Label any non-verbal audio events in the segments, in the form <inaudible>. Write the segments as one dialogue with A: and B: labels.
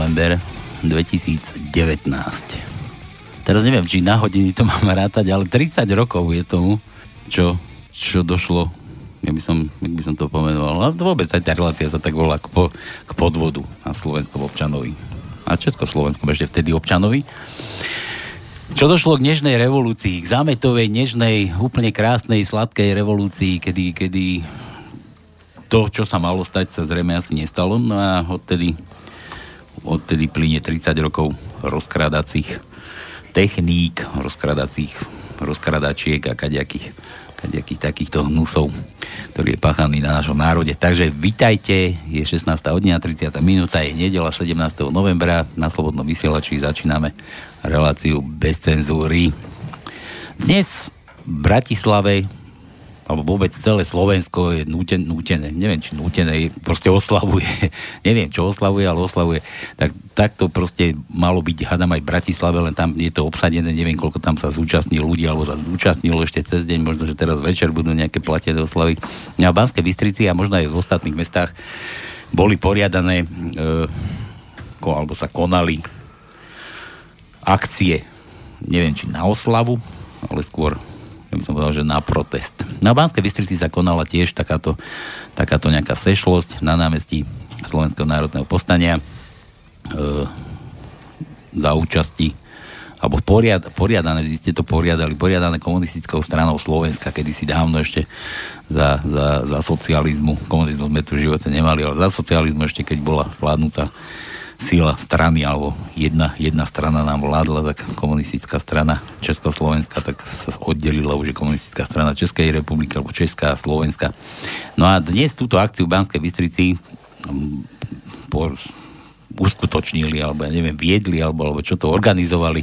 A: 17. november 2019. Teraz neviem, či na hodiny to <laughs> mám rátať, ale 30 rokov je tomu, čo, čo došlo ja by som, jak by som to pomenoval. Ale vôbec aj tá relácia sa tak volá k, po, k podvodu na slovenskom občanovi. A československom ešte vtedy občanovi. Čo došlo k nežnej revolúcii, k zámetovej, nežnej, úplne krásnej, sladkej revolúcii, kedy, kedy to, čo sa malo stať, sa zrejme asi nestalo. No a odtedy, odtedy plyne 30 rokov rozkradacích techník, rozkradacích rozkradačiek a kaďakých, kaďakých takýchto hnusov, ktorý je pachaný na našom národe. Takže vitajte, je 16. hodina, 30. minúta, je nedela 17. novembra, na Slobodnom vysielači začíname reláciu bez cenzúry. Dnes v Bratislave alebo vôbec celé Slovensko je núten, nútené, neviem, či nútené, proste oslavuje, <laughs> neviem, čo oslavuje, ale oslavuje. Tak, tak proste malo byť, hádam aj v Bratislave, len tam je to obsadené, neviem, koľko tam sa zúčastní ľudí, alebo sa zúčastnilo ešte cez deň, možno, že teraz večer budú nejaké platené oslavy. A v Banskej Bystrici a možno aj v ostatných mestách boli poriadané, e, alebo sa konali akcie, neviem, či na oslavu, ale skôr ja by som povedal, že na protest. Na Banskej Bystrici sa konala tiež takáto, takáto nejaká sešlosť na námestí Slovenského národného postania e, za účasti alebo poriad, poriadané, vy ste to poriadali, poriadané komunistickou stranou Slovenska, kedy si dávno ešte za, za, za socializmu, komunizmu sme tu v živote nemali, ale za socializmu ešte keď bola vládnúca sila strany, alebo jedna, jedna strana nám vládla, tak komunistická strana Československa, tak sa oddelila už komunistická strana Českej republiky, alebo Česká a Slovenska. No a dnes túto akciu v Banskej Bystrici um, por, uskutočnili, alebo ja neviem, viedli, alebo, alebo čo to organizovali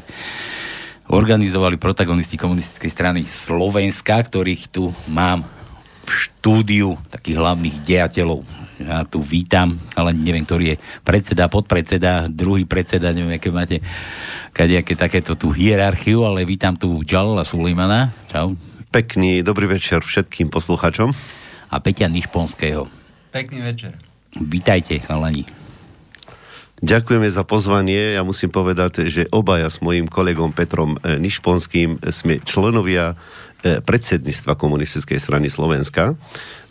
A: organizovali protagonisti komunistickej strany Slovenska, ktorých tu mám v štúdiu takých hlavných dejateľov ja tu vítam, ale neviem, ktorý je predseda, podpredseda, druhý predseda, neviem, aké máte kadejaké takéto tú hierarchiu, ale vítam tu Džalola Sulejmana. Čau.
B: Pekný dobrý večer všetkým poslucháčom.
A: A Peťa Nišponského.
C: Pekný večer.
A: Vítajte, chalani.
B: Ďakujeme za pozvanie. Ja musím povedať, že obaja s mojim kolegom Petrom eh, Nišponským sme členovia predsedníctva komunistickej strany Slovenska.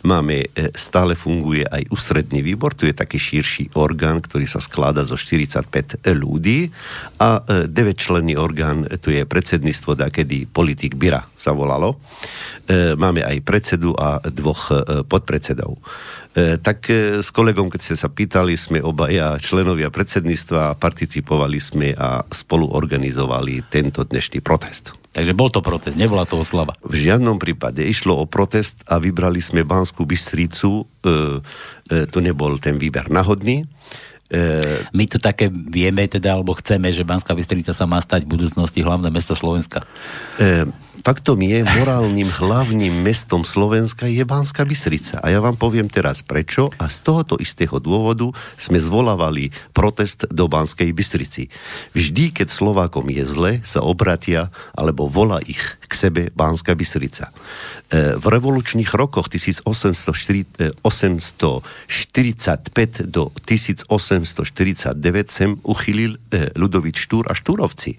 B: Máme, e, stále funguje aj ústredný výbor, tu je taký širší orgán, ktorý sa skladá zo 45 ľudí a 9 e, členný orgán, tu je predsedníctvo, kedy politik Bira sa volalo. Máme aj predsedu a dvoch podpredsedov. Tak s kolegom, keď ste sa pýtali, sme obaja členovia predsedníctva, participovali sme a spolu organizovali tento dnešný protest.
A: Takže bol to protest, nebola to oslava.
B: V žiadnom prípade išlo o protest a vybrali sme Banskú Bystricu, e, e, to nebol ten výber náhodný.
A: E, My tu také vieme teda, alebo chceme, že Banská Bystrica sa má stať v budúcnosti hlavné mesto Slovenska.
B: E, faktom je, morálnym hlavným mestom Slovenska je Banská Bystrica. A ja vám poviem teraz prečo a z tohoto istého dôvodu sme zvolávali protest do Banskej Bystrici. Vždy, keď Slovákom je zle, sa obratia alebo volá ich k sebe Banská Bystrica. E, v revolučných rokoch 1845 do 1849 sem uchylil e, Ludovič Štúr a Štúrovci.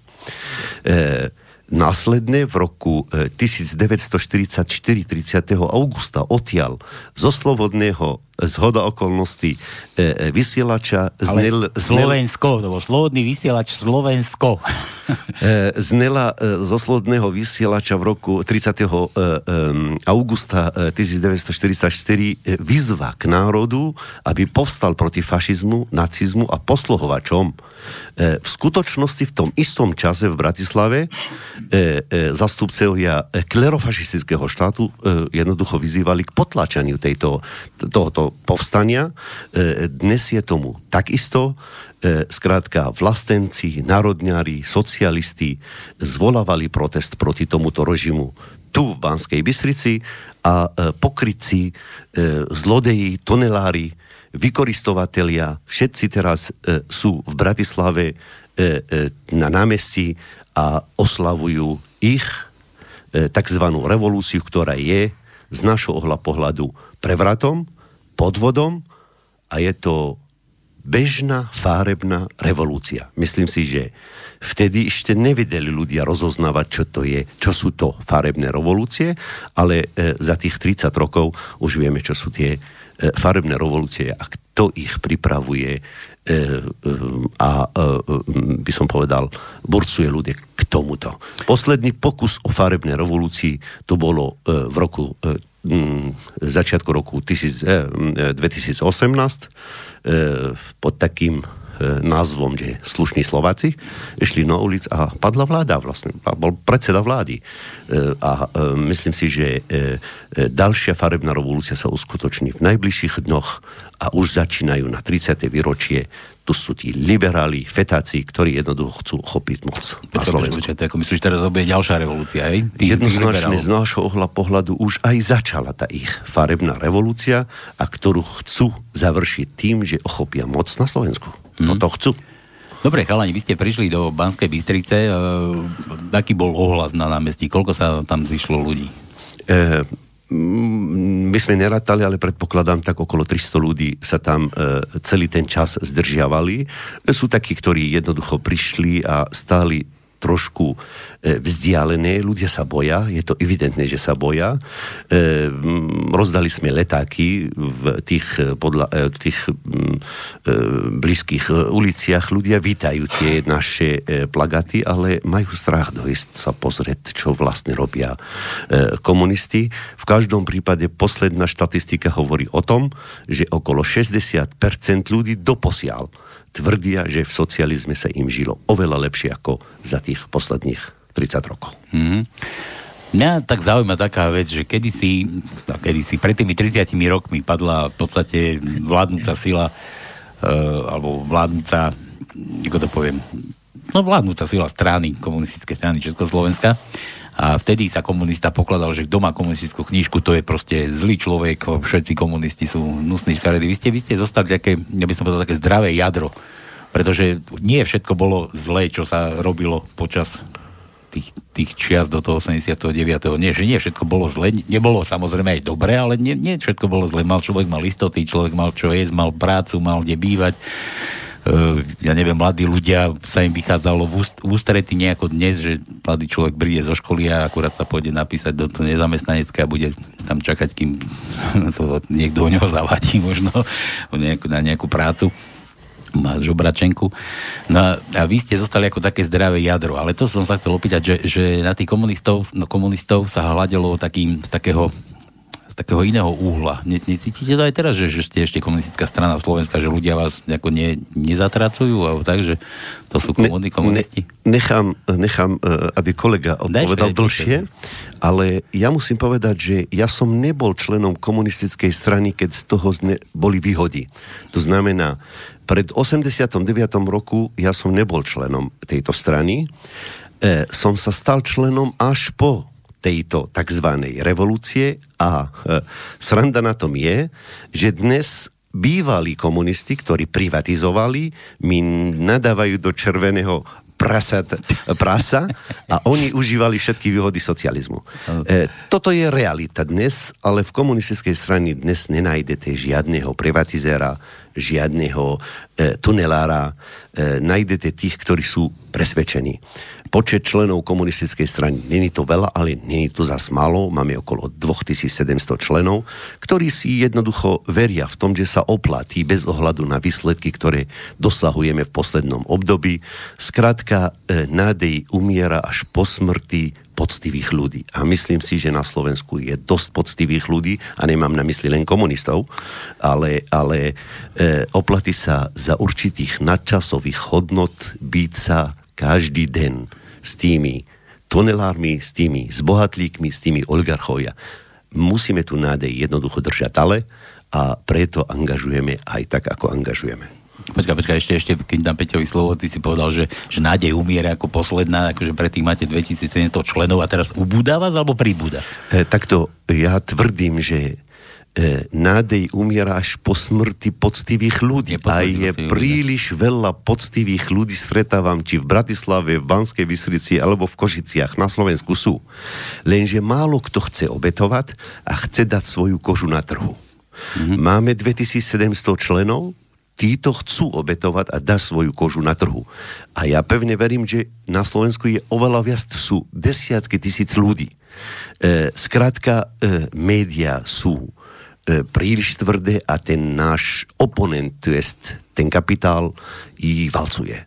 B: E, Následne v roku 1944, e, 30. augusta, odtiaľ zo Slobodného zhoda okolností e, e, vysielača
A: znel, Ale Slovensko, to bol slobodný vysielač Slovensko. <laughs>
B: e, znela e, zo slobodného vysielača v roku 30. E, e, augusta e, 1944 e, výzva k národu, aby povstal proti fašizmu, nacizmu a posluhovačom. E, v skutočnosti v tom istom čase v Bratislave e, e, zastupcovia klerofašistického štátu e, jednoducho vyzývali k potlačaniu tejto, tohoto povstania. E, dnes je tomu takisto. E, skrátka, vlastenci, národňári, socialisti zvolávali protest proti tomuto režimu tu v Banskej Bystrici a e, pokrytci, zlodeji, tonelári, vykoristovatelia, všetci teraz sú v Bratislave na námestí a oslavujú ich tzv. revolúciu, ktorá je z našho ohľa pohľadu prevratom, podvodom a je to bežná fárebná revolúcia. Myslím si, že vtedy ešte nevedeli ľudia rozoznávať, čo to je, čo sú to farebné revolúcie, ale e, za tých 30 rokov už vieme, čo sú tie e, farebné revolúcie a kto ich pripravuje e, e, a e, by som povedal, burcuje ľudia k tomuto. Posledný pokus o farebnej revolúcii to bolo e, v roku e, začiatku roku 2018 pod takým názvom, že slušní Slováci, išli na ulic a padla vláda vlastne, bol predseda vlády. A myslím si, že ďalšia farebná revolúcia sa uskutoční v najbližších dňoch a už začínajú na 30. výročie tu sú tí liberáli, fetáci, ktorí jednoducho chcú chopiť moc na Slovensku.
A: Počkaj, to ako myslíš, teraz bude ďalšia revolúcia, hej?
B: Tých, Jednoznačne z nášho ohľa pohľadu už aj začala tá ich farebná revolúcia, a ktorú chcú završiť tým, že ochopia moc na Slovensku. Hmm. Toto chcú.
A: Dobre, chalani, vy ste prišli do Banskej Bystrice. E, aký bol ohlas na námestí? Koľko sa tam zišlo ľudí?
B: E, Mm, my sme nerátali, ale predpokladám, tak okolo 300 ľudí sa tam e, celý ten čas zdržiavali. Sú takí, ktorí jednoducho prišli a stáli trošku e, vzdialené, ľudia sa boja, je to evidentné, že sa boja. E, rozdali sme letáky v tých, e, podľa, tých blízkych uliciach, ľudia vítajú tie naše plagaty, ale majú strach dojsť sa pozrieť, čo vlastne robia komunisti. V každom prípade posledná štatistika hovorí o tom, že okolo 60% ľudí doposiaľ tvrdia, že v socializme sa im žilo oveľa lepšie ako za tých posledných 30 rokov. Mm-hmm.
A: Mňa tak zaujíma taká vec, že kedysi, kedysi pred tými 30 rokmi padla v podstate vládnúca sila, uh, alebo vládnúca, ako to poviem, no vládnúca sila strany, komunistické strany Československa. A vtedy sa komunista pokladal, že kto má komunistickú knižku, to je proste zlý človek, všetci komunisti sú nusní škaredy. Vy ste, vy ste zostali také, ja by som povedal, také zdravé jadro. Pretože nie všetko bolo zlé, čo sa robilo počas tých, tých čias do toho 89. Nie, že nie všetko bolo zle, nebolo samozrejme aj dobré, ale nie, nie všetko bolo zle. Mal človek mal istoty, človek mal čo jesť, mal prácu, mal kde bývať ja neviem, mladí ľudia sa im vychádzalo v, úst, v ústrety nejako dnes, že mladý človek príde zo školy a akurát sa pôjde napísať do toho nezamestnanecké a bude tam čakať, kým <laughs> to niekto o neho zavadí možno <laughs> na nejakú prácu má žobračenku. No a vy ste zostali ako také zdravé jadro, ale to som sa chcel opýtať, že, že na tých komunistov, no komunistov sa hľadelo takým, z takého takého iného úhla. Ne, necítite to aj teraz, že, že ste ešte komunistická strana Slovenska, že ľudia vás nejako ne, nezatracujú, alebo tak, že to sú komunisti?
B: Ne, nechám, nechám, e, aby kolega odpovedal dlhšie, ale ja musím povedať, že ja som nebol členom komunistickej strany, keď z toho boli výhody. To znamená, pred 89. roku ja som nebol členom tejto strany, e, som sa stal členom až po tejto tzv. revolúcie a e, sranda na tom je, že dnes bývalí komunisti, ktorí privatizovali, mi nadávajú do červeného prasa, prasa a oni užívali všetky výhody socializmu. E, toto je realita dnes, ale v komunistickej strane dnes nenájdete žiadneho privatizéra, žiadneho e, tunelára, e, nájdete tých, ktorí sú presvedčení. Počet členov komunistickej strany, není to veľa, ale není to zas málo, máme okolo 2700 členov, ktorí si jednoducho veria v tom, že sa oplatí bez ohľadu na výsledky, ktoré dosahujeme v poslednom období. Skrátka, e, nádej umiera až po smrti poctivých ľudí. A myslím si, že na Slovensku je dosť poctivých ľudí, a nemám na mysli len komunistov, ale, ale e, oplatí sa za určitých nadčasových hodnot byť sa každý deň s tými tunelármi, s tými zbohatlíkmi, s tými oligarchovia. Musíme tu nádej jednoducho držať ale a preto angažujeme aj tak, ako angažujeme.
A: Počkaj, počkaj, ešte, ešte, keď dám Peťovi slovo, ty si povedal, že, že nádej umiera ako posledná, akože predtým máte 2700 členov a teraz ubúda vás alebo pribúda?
B: E, takto ja tvrdím, že e, nádej umiera až po smrti poctivých ľudí. A je príliš ľudia. veľa poctivých ľudí stretávam, či v Bratislave, v Banskej Bystrici alebo v Košiciach na Slovensku sú. Lenže málo kto chce obetovať a chce dať svoju kožu na trhu. Mm-hmm. Máme 2700 členov, títo chcú obetovať a dať svoju kožu na trhu. A ja pevne verím, že na Slovensku je oveľa viac, sú desiatky tisíc ľudí. E, skrátka, e, média sú e, príliš tvrdé a ten náš oponent, to jest ten kapitál, ich valcuje. E,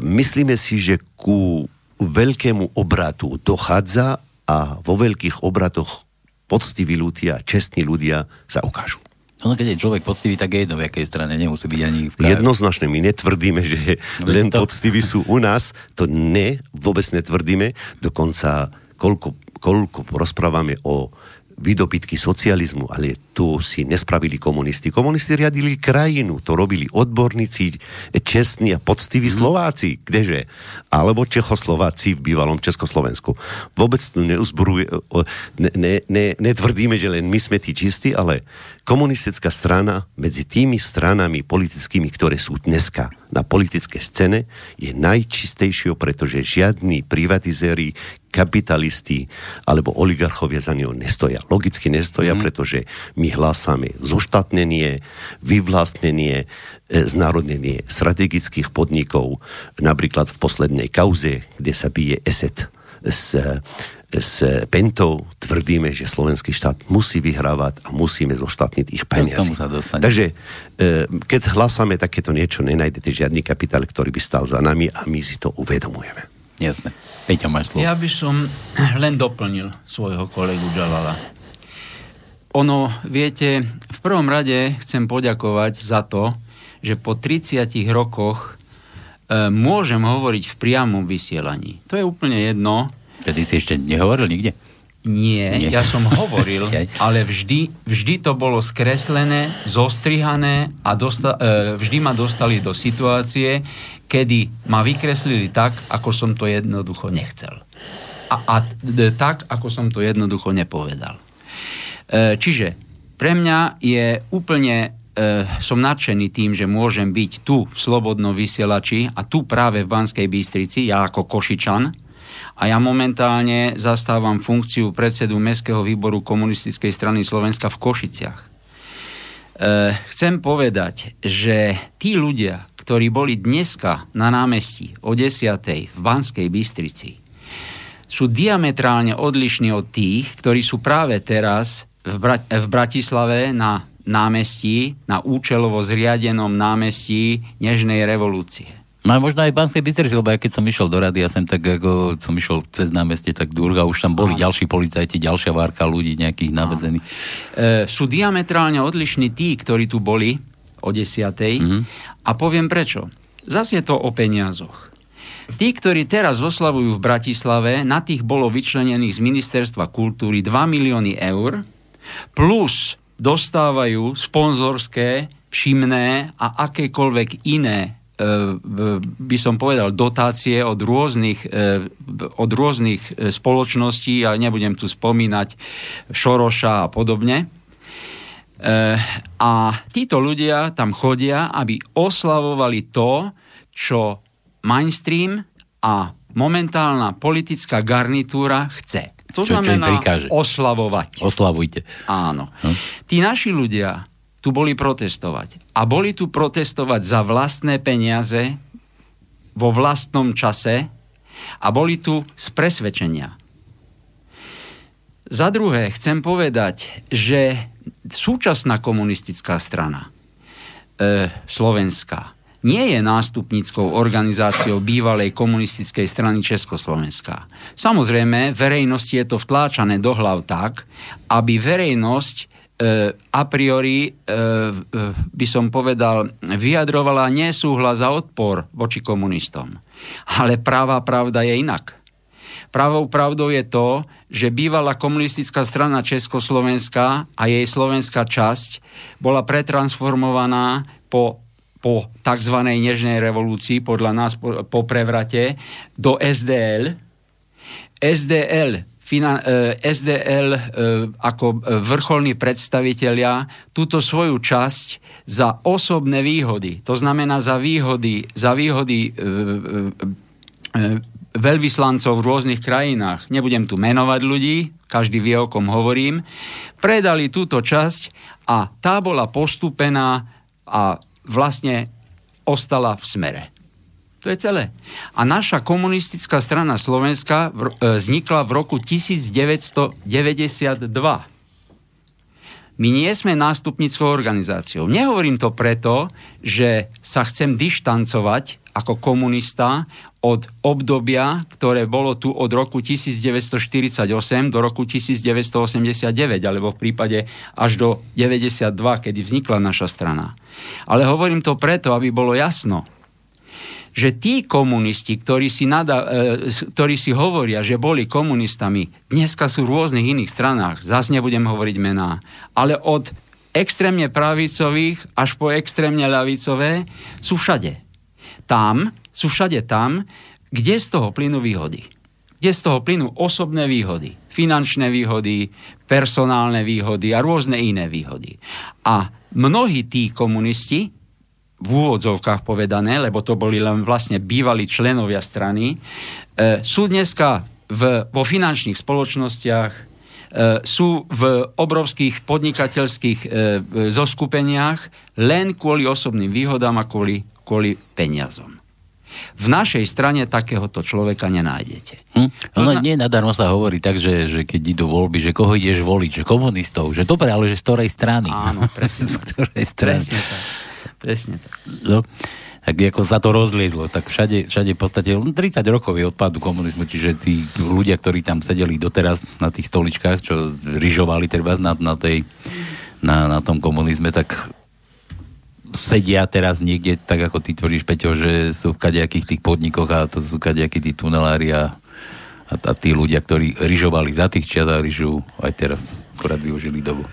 B: myslíme si, že ku veľkému obratu dochádza a vo veľkých obratoch poctiví ľudia, čestní ľudia sa ukážu.
A: No keď je človek poctivý, tak je jedno v jakej strane, nemusí byť ani v
B: práve. Jednoznačne, my netvrdíme, že no, len to... poctiví sú u nás, to ne, vôbec netvrdíme, dokonca koľko, koľko rozprávame o výdobytky socializmu, ale tu si nespravili komunisti. Komunisti riadili krajinu, to robili odborníci, čestní a poctiví mm. Slováci, kdeže? Alebo Čechoslováci v bývalom Československu. Vôbec tu neuzbruje, ne, ne, ne, netvrdíme, že len my sme tí čistí, ale komunistická strana medzi tými stranami politickými, ktoré sú dneska na politické scéne, je najčistejšou, pretože žiadni privatizéri, kapitalisti alebo oligarchovia za neho nestoja. Logicky nestoja, mm. pretože my hlásame zoštatnenie, vyvlastnenie, e, znárodnenie strategických podnikov, napríklad v poslednej kauze, kde sa bije ESET s, s Pentou, tvrdíme, že slovenský štát musí vyhrávať a musíme zoštátniť ich peniaze. Takže e, keď hlásame takéto niečo, nenájdete žiadny kapitál, ktorý by stal za nami a my si to uvedomujeme.
A: Jasne. Peťa, máš slovo.
C: Ja by som len doplnil svojho kolegu Jalala. Ono, viete, v prvom rade chcem poďakovať za to, že po 30 rokoch môžem hovoriť v priamom vysielaní. To je úplne jedno.
A: Ty si ešte nehovoril nikde?
C: Nie, Nie, ja som hovoril, <laughs> ale vždy, vždy to bolo skreslené, zostrihané a dosta, e, vždy ma dostali do situácie, kedy ma vykreslili tak, ako som to jednoducho nechcel. A, a tak, ako som to jednoducho nepovedal. E, čiže pre mňa je úplne e, som nadšený tým, že môžem byť tu v Slobodnom vysielači a tu práve v Banskej Bystrici, ja ako Košičan, a ja momentálne zastávam funkciu predsedu Mestského výboru komunistickej strany Slovenska v Košiciach. E, chcem povedať, že tí ľudia, ktorí boli dneska na námestí o 10. v Banskej Bystrici, sú diametrálne odlišní od tých, ktorí sú práve teraz v, v Bratislave na námestí, na účelovo zriadenom námestí Nežnej revolúcie.
A: No a možno aj Banskej Bystrici, lebo ja keď som išiel do rady, ja som tak ako som išiel cez námestie, tak Durga, už tam boli Áno. ďalší policajti, ďalšia várka ľudí nejakých navezených. E,
C: sú diametrálne odlišní tí, ktorí tu boli o desiatej mm-hmm. a poviem prečo. Zase je to o peniazoch. Tí, ktorí teraz oslavujú v Bratislave, na tých bolo vyčlenených z Ministerstva kultúry 2 milióny eur, plus dostávajú sponzorské, všimné a akékoľvek iné e, by som povedal, dotácie od rôznych, e, od rôznych e, spoločností, a nebudem tu spomínať Šoroša a podobne. A títo ľudia tam chodia, aby oslavovali to, čo mainstream a momentálna politická garnitúra chce. To čo, znamená čo oslavovať.
A: Oslavujte.
C: Áno. Hm? Tí naši ľudia tu boli protestovať. A boli tu protestovať za vlastné peniaze vo vlastnom čase a boli tu z presvedčenia. Za druhé, chcem povedať, že súčasná komunistická strana e, Slovenska nie je nástupnickou organizáciou bývalej komunistickej strany Československa. Samozrejme, verejnosti je to vtláčané do hlav tak, aby verejnosť e, a priori, e, e, by som povedal, vyjadrovala nesúhlas a odpor voči komunistom. Ale práva pravda je inak. Pravou pravdou je to, že bývalá komunistická strana Československa a jej slovenská časť bola pretransformovaná po po tzv. nežnej revolúcii, podľa nás po, po prevrate, do SDL. SDL, fina, eh, SDL eh, ako vrcholní predstavitelia túto svoju časť za osobné výhody, to znamená za výhody, za výhody veľvyslancov v rôznych krajinách, nebudem tu menovať ľudí, každý vie, o kom hovorím, predali túto časť a tá bola postupená a vlastne ostala v smere. To je celé. A naša komunistická strana Slovenska vznikla v roku 1992. My nie sme nástupnickou organizáciou. Nehovorím to preto, že sa chcem dištancovať ako komunista od obdobia, ktoré bolo tu od roku 1948 do roku 1989, alebo v prípade až do 92, kedy vznikla naša strana. Ale hovorím to preto, aby bolo jasno, že tí komunisti, ktorí si, nada, e, ktorí si hovoria, že boli komunistami, dneska sú v rôznych iných stranách, zase nebudem hovoriť mená, ale od extrémne pravicových až po extrémne ľavicové sú všade. Tam, sú všade tam, kde z toho plynú výhody. Kde z toho plynú osobné výhody, finančné výhody, personálne výhody a rôzne iné výhody. A mnohí tí komunisti, v úvodzovkách povedané, lebo to boli len vlastne bývalí členovia strany, e, sú dneska v, vo finančných spoločnostiach, e, sú v obrovských podnikateľských e, zoskupeniach len kvôli osobným výhodám a kvôli, kvôli peniazom. V našej strane takéhoto človeka nenájdete.
A: Hm? No, zna... nie nadarmo sa hovorí tak, že, že keď idú voľby, že koho ideš voliť, že komunistov, že dobre, ale že z ktorej strany.
C: Áno, presne. <laughs>
A: z ktorej strany.
C: Presne tak. Presne tak.
A: No, tak ako sa to rozliezlo, tak všade, všade v podstate 30 rokov je odpadu komunizmu, čiže tí ľudia, ktorí tam sedeli doteraz na tých stoličkách, čo ryžovali treba na, na, tej, na, na tom komunizme, tak sedia teraz niekde, tak ako ty tvrdíš, Peťo, že sú v kadejakých tých podnikoch a to sú kadejakí tí tunelári a, a, a tí ľudia, ktorí ryžovali za tých čiat a ryžujú aj teraz, akorát využili dobu.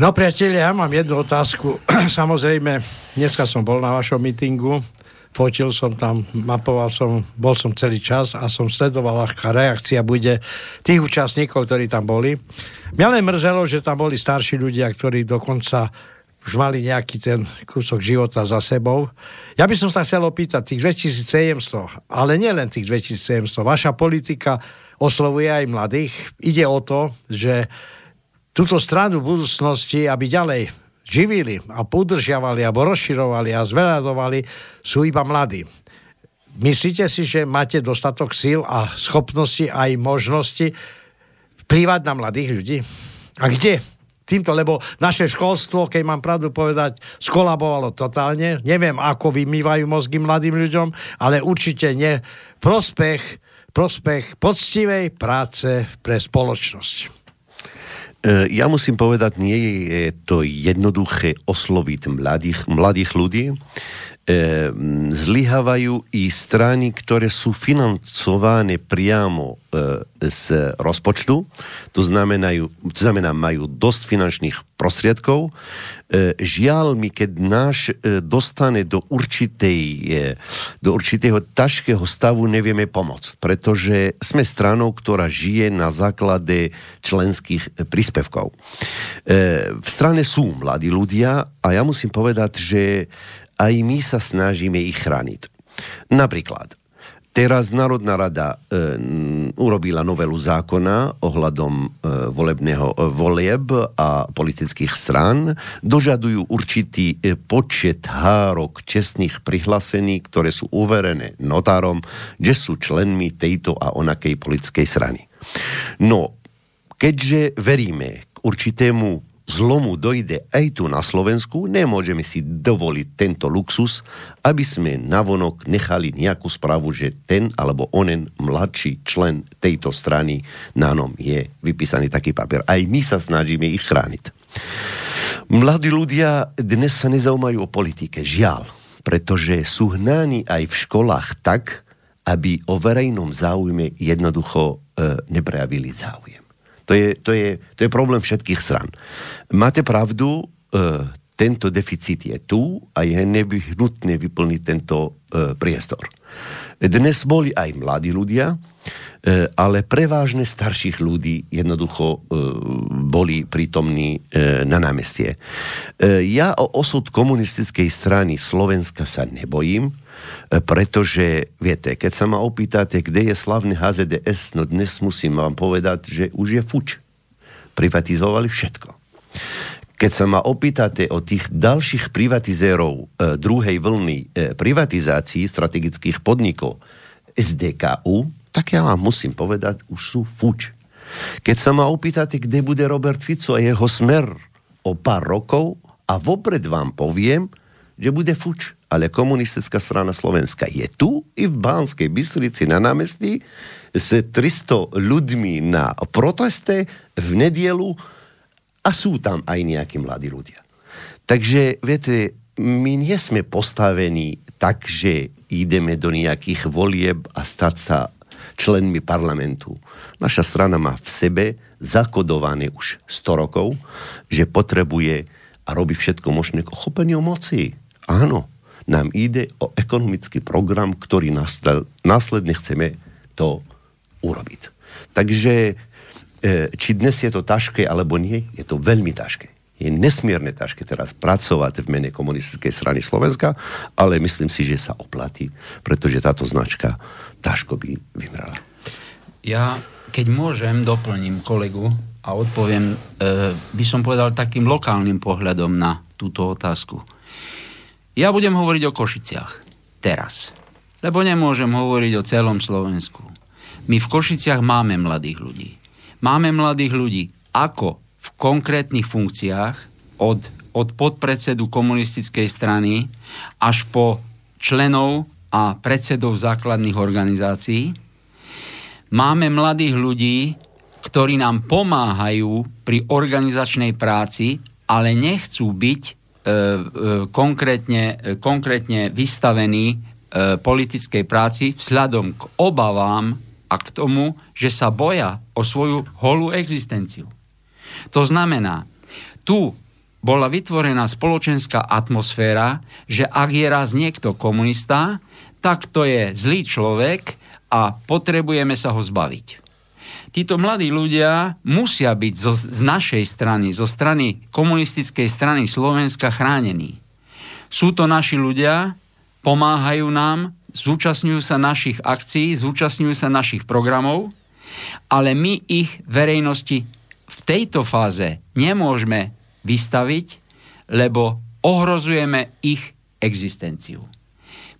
D: No priatelia, ja mám jednu otázku. <clears throat> Samozrejme, dneska som bol na vašom mítingu, fotil som tam, mapoval som, bol som celý čas a som sledoval, aká reakcia bude tých účastníkov, ktorí tam boli. Mňa len mrzelo, že tam boli starší ľudia, ktorí dokonca už mali nejaký ten kúsok života za sebou. Ja by som sa chcel opýtať, tých 2700, ale nielen tých 2700, vaša politika oslovuje aj mladých. Ide o to, že túto stranu budúcnosti, aby ďalej živili a podržiavali alebo rozširovali a zveľadovali, sú iba mladí. Myslíte si, že máte dostatok síl a schopnosti aj možnosti vplývať na mladých ľudí? A kde? Týmto, lebo naše školstvo, keď mám pravdu povedať, skolabovalo totálne. Neviem, ako vymývajú mozgy mladým ľuďom, ale určite nie. Prospech, prospech poctivej práce pre spoločnosť.
B: E, ja musím povedať, nie je to jednoduché osloviť mladých, mladých ľudí. E, zlyhávajú i strany, ktoré sú financované priamo e, z rozpočtu, to znamená, to znamená majú dosť finančných prostriedkov. E, žiaľ mi, keď náš e, dostane do, určitej, do určitého ťažkého stavu, nevieme pomôcť, pretože sme stranou, ktorá žije na základe členských príspevkov. V strane sú mladí ľudia a ja musím povedať, že aj my sa snažíme ich chrániť. Napríklad, Teraz Národná rada e, urobila novelu zákona ohľadom e, volebného e, volieb a politických strán. Dožadujú určitý e, počet hárok čestných prihlásení, ktoré sú uverené notárom, že sú členmi tejto a onakej politickej strany. No, keďže veríme k určitému zlomu dojde aj tu na Slovensku, nemôžeme si dovoliť tento luxus, aby sme navonok nechali nejakú správu, že ten alebo onen mladší člen tejto strany na nom je vypísaný taký papier. Aj my sa snažíme ich chrániť. Mladí ľudia dnes sa nezaujímajú o politike, žiaľ, pretože sú hnáni aj v školách tak, aby o verejnom záujme jednoducho e, neprejavili záujem. To je, to je, to je problém všetkých stran. Máte pravdu, e, tento deficit je tu a je nevyhnutné vyplniť tento e, priestor. Dnes boli aj mladí ľudia, e, ale prevážne starších ľudí jednoducho e, boli prítomní e, na námestie. E, ja o osud komunistickej strany Slovenska sa nebojím, pretože, viete, keď sa ma opýtate, kde je slavný HZDS, no dnes musím vám povedať, že už je fuč. Privatizovali všetko. Keď sa ma opýtate o tých ďalších privatizérov e, druhej vlny e, privatizácií strategických podnikov SDKU, tak ja vám musím povedať, už sú fuč. Keď sa ma opýtate, kde bude Robert Fico a jeho smer o pár rokov, a vopred vám poviem, že bude fuč. Ale komunistická strana Slovenska je tu i v Bánskej Bystrici na námestí s 300 ľuďmi na proteste v nedielu a sú tam aj nejakí mladí ľudia. Takže, viete, my nie sme postavení tak, že ideme do nejakých volieb a stať sa členmi parlamentu. Naša strana má v sebe zakodované už 100 rokov, že potrebuje a robí všetko možné k ochopeniu moci. Áno, nám ide o ekonomický program, ktorý následne chceme to urobiť. Takže e, či dnes je to ťažké alebo nie, je to veľmi ťažké. Je nesmierne ťažké teraz pracovať v mene komunistickej strany Slovenska, ale myslím si, že sa oplatí, pretože táto značka ťažko by vymrala.
C: Ja, keď môžem, doplním kolegu a odpoviem, e, by som povedal, takým lokálnym pohľadom na túto otázku. Ja budem hovoriť o Košiciach. Teraz. Lebo nemôžem hovoriť o celom Slovensku. My v Košiciach máme mladých ľudí. Máme mladých ľudí ako v konkrétnych funkciách od, od podpredsedu komunistickej strany až po členov a predsedov základných organizácií. Máme mladých ľudí, ktorí nám pomáhajú pri organizačnej práci, ale nechcú byť konkrétne, e, konkrétne vystavení e, politickej práci vzhľadom k obavám a k tomu, že sa boja o svoju holú existenciu. To znamená, tu bola vytvorená spoločenská atmosféra, že ak je raz niekto komunista, tak to je zlý človek a potrebujeme sa ho zbaviť títo mladí ľudia musia byť zo, z našej strany, zo strany komunistickej strany Slovenska chránení. Sú to naši ľudia, pomáhajú nám, zúčastňujú sa našich akcií, zúčastňujú sa našich programov, ale my ich verejnosti v tejto fáze nemôžeme vystaviť, lebo ohrozujeme ich existenciu.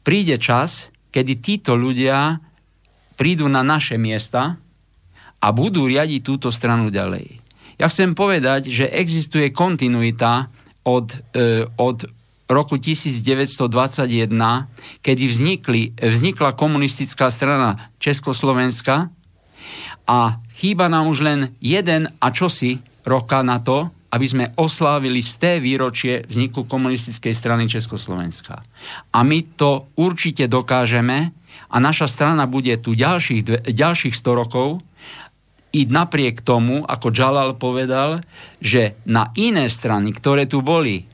C: Príde čas, kedy títo ľudia prídu na naše miesta, a budú riadiť túto stranu ďalej. Ja chcem povedať, že existuje kontinuita od, e, od roku 1921, kedy vznikli, vznikla komunistická strana Československa a chýba nám už len jeden a čosi roka na to, aby sme oslávili z té výročie vzniku komunistickej strany Československa. A my to určite dokážeme a naša strana bude tu ďalších, ďalších 100 rokov i napriek tomu, ako Jalal povedal, že na iné strany, ktoré tu boli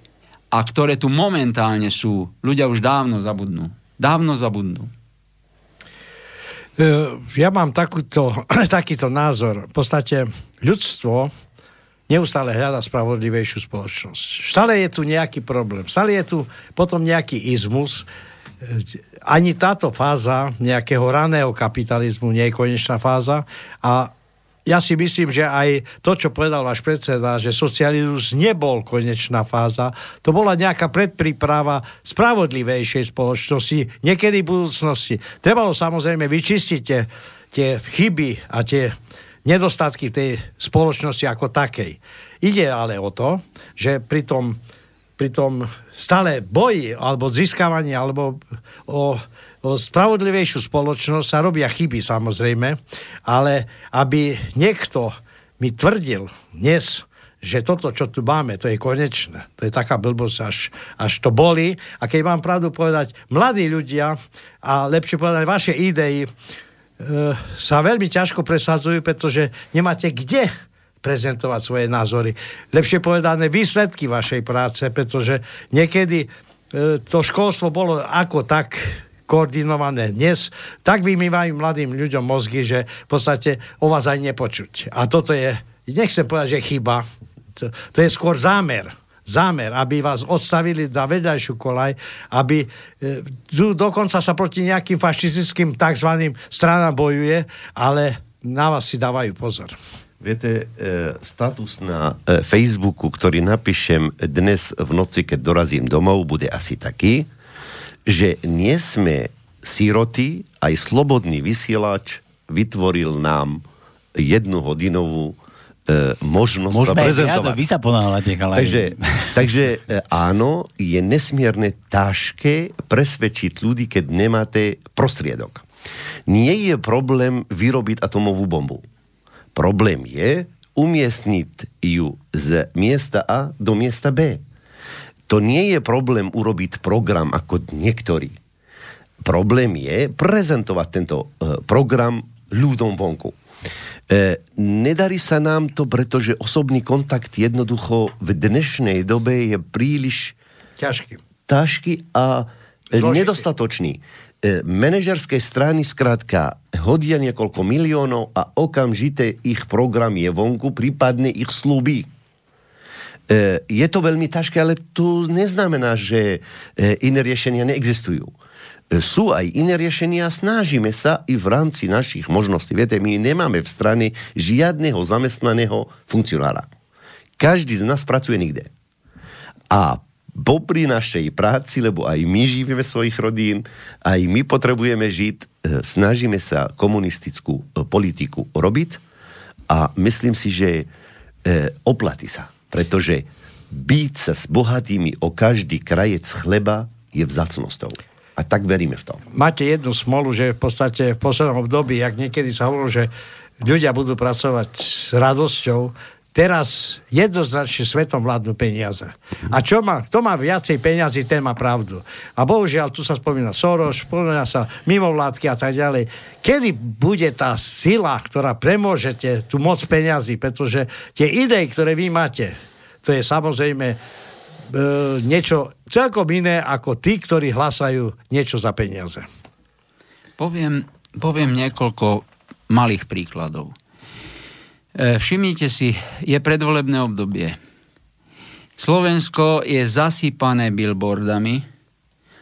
C: a ktoré tu momentálne sú, ľudia už dávno zabudnú. Dávno zabudnú.
D: E, ja mám takúto, <clears throat> takýto názor. V podstate ľudstvo neustále hľada spravodlivejšiu spoločnosť. Stále je tu nejaký problém. Stále je tu potom nejaký izmus. E, ani táto fáza nejakého raného kapitalizmu nie je konečná fáza a ja si myslím, že aj to, čo povedal váš predseda, že socializmus nebol konečná fáza, to bola nejaká predpríprava spravodlivejšej spoločnosti, niekedy budúcnosti. Trebalo samozrejme vyčistiť tie, tie chyby a tie nedostatky tej spoločnosti ako takej. Ide ale o to, že pri tom, pri tom stále boji alebo získavaní alebo o spravodlivejšiu spoločnosť sa robia chyby samozrejme, ale aby niekto mi tvrdil dnes, že toto, čo tu máme, to je konečné. To je taká blbosť, až, až to boli. A keď mám pravdu povedať, mladí ľudia, a lepšie povedať, vaše idei e, sa veľmi ťažko presadzujú, pretože nemáte kde prezentovať svoje názory. Lepšie povedané výsledky vašej práce, pretože niekedy e, to školstvo bolo ako tak koordinované dnes, tak vymývajú mladým ľuďom mozgy, že v podstate o vás aj nepočuť. A toto je, nechcem povedať, že chyba, to, to je skôr zámer zámer, aby vás odstavili na vedľajšiu kolaj, aby e, dokonca sa proti nejakým fašistickým tzv. stranám bojuje, ale na vás si dávajú pozor.
B: Viete, e, status na e, Facebooku, ktorý napíšem dnes v noci, keď dorazím domov, bude asi taký, že nie sme síroty, aj slobodný vysielač vytvoril nám jednu hodinovú e, možnosť
A: Môžeme
B: sa prezentovať.
A: Ja, vy sa ponáhľate.
B: Takže, takže e, áno, je nesmierne ťažké presvedčiť ľudí, keď nemáte prostriedok. Nie je problém vyrobiť atomovú bombu. Problém je umiestniť ju z miesta A do miesta B. To nie je problém urobiť program ako niektorí. Problém je prezentovať tento e, program ľudom vonku. E, nedarí sa nám to, pretože osobný kontakt jednoducho v dnešnej dobe je príliš
D: Ťažký.
B: ťažký a e,
D: Zložitý.
B: nedostatočný. E, manažerské strany skrátka hodia niekoľko miliónov a okamžite ich program je vonku, prípadne ich slúby. E, je to veľmi ťažké, ale to neznamená, že e, iné riešenia neexistujú. E, Sú aj iné riešenia, snažíme sa i v rámci našich možností. Viete, my nemáme v strane žiadneho zamestnaného funkcionára. Každý z nás pracuje nikde. A popri našej práci, lebo aj my žijeme svojich rodín, aj my potrebujeme žiť, snažíme sa komunistickú politiku robiť a myslím si, že oplatí sa. Pretože byť sa s bohatými o každý krajec chleba je vzácnosťou. A tak veríme v to.
D: Máte jednu smolu, že v podstate v poslednom období, jak niekedy sa hovorilo, že ľudia budú pracovať s radosťou, teraz jednoznačne svetom vládnu peniaze. A čo má, kto má viacej peniazy, ten má pravdu. A bohužiaľ, tu sa spomína Soros, spomína sa mimovládky a tak ďalej. Kedy bude tá sila, ktorá premôžete tú moc peniazy, pretože tie idei, ktoré vy máte, to je samozrejme e, niečo celkom iné ako tí, ktorí hlasajú niečo za peniaze.
C: Poviem, poviem niekoľko malých príkladov. E, všimnite si, je predvolebné obdobie. Slovensko je zasypané billboardami,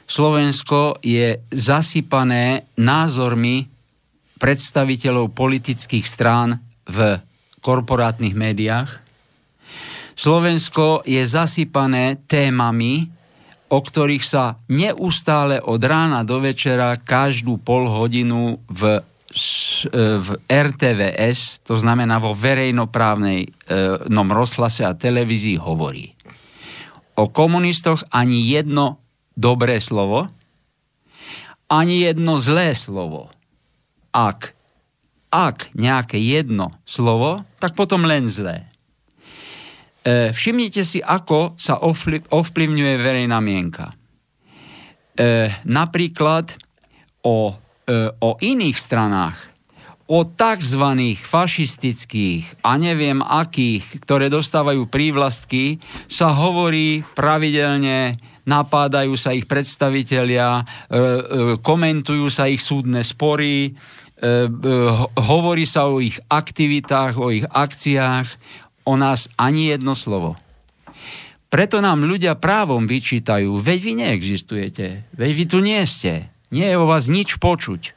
C: Slovensko je zasypané názormi predstaviteľov politických strán v korporátnych médiách. Slovensko je zasypané témami, o ktorých sa neustále od rána do večera každú pol hodinu v, v RTVS, to znamená vo verejnoprávnej e, nom rozhlase a televízii hovorí. O komunistoch ani jedno dobré slovo, ani jedno zlé slovo. Ak, ak nejaké jedno slovo, tak potom len zlé. E, všimnite si, ako sa ovplyv, ovplyvňuje verejná mienka. E, napríklad o, e, o iných stranách, o tzv. fašistických a neviem akých, ktoré dostávajú prívlastky, sa hovorí pravidelne, napádajú sa ich predstavitelia, e, e, komentujú sa ich súdne spory, e, e, ho- hovorí sa o ich aktivitách, o ich akciách, o nás ani jedno slovo. Preto nám ľudia právom vyčítajú, veď vy neexistujete, veď vy tu nie ste, nie je o vás nič počuť.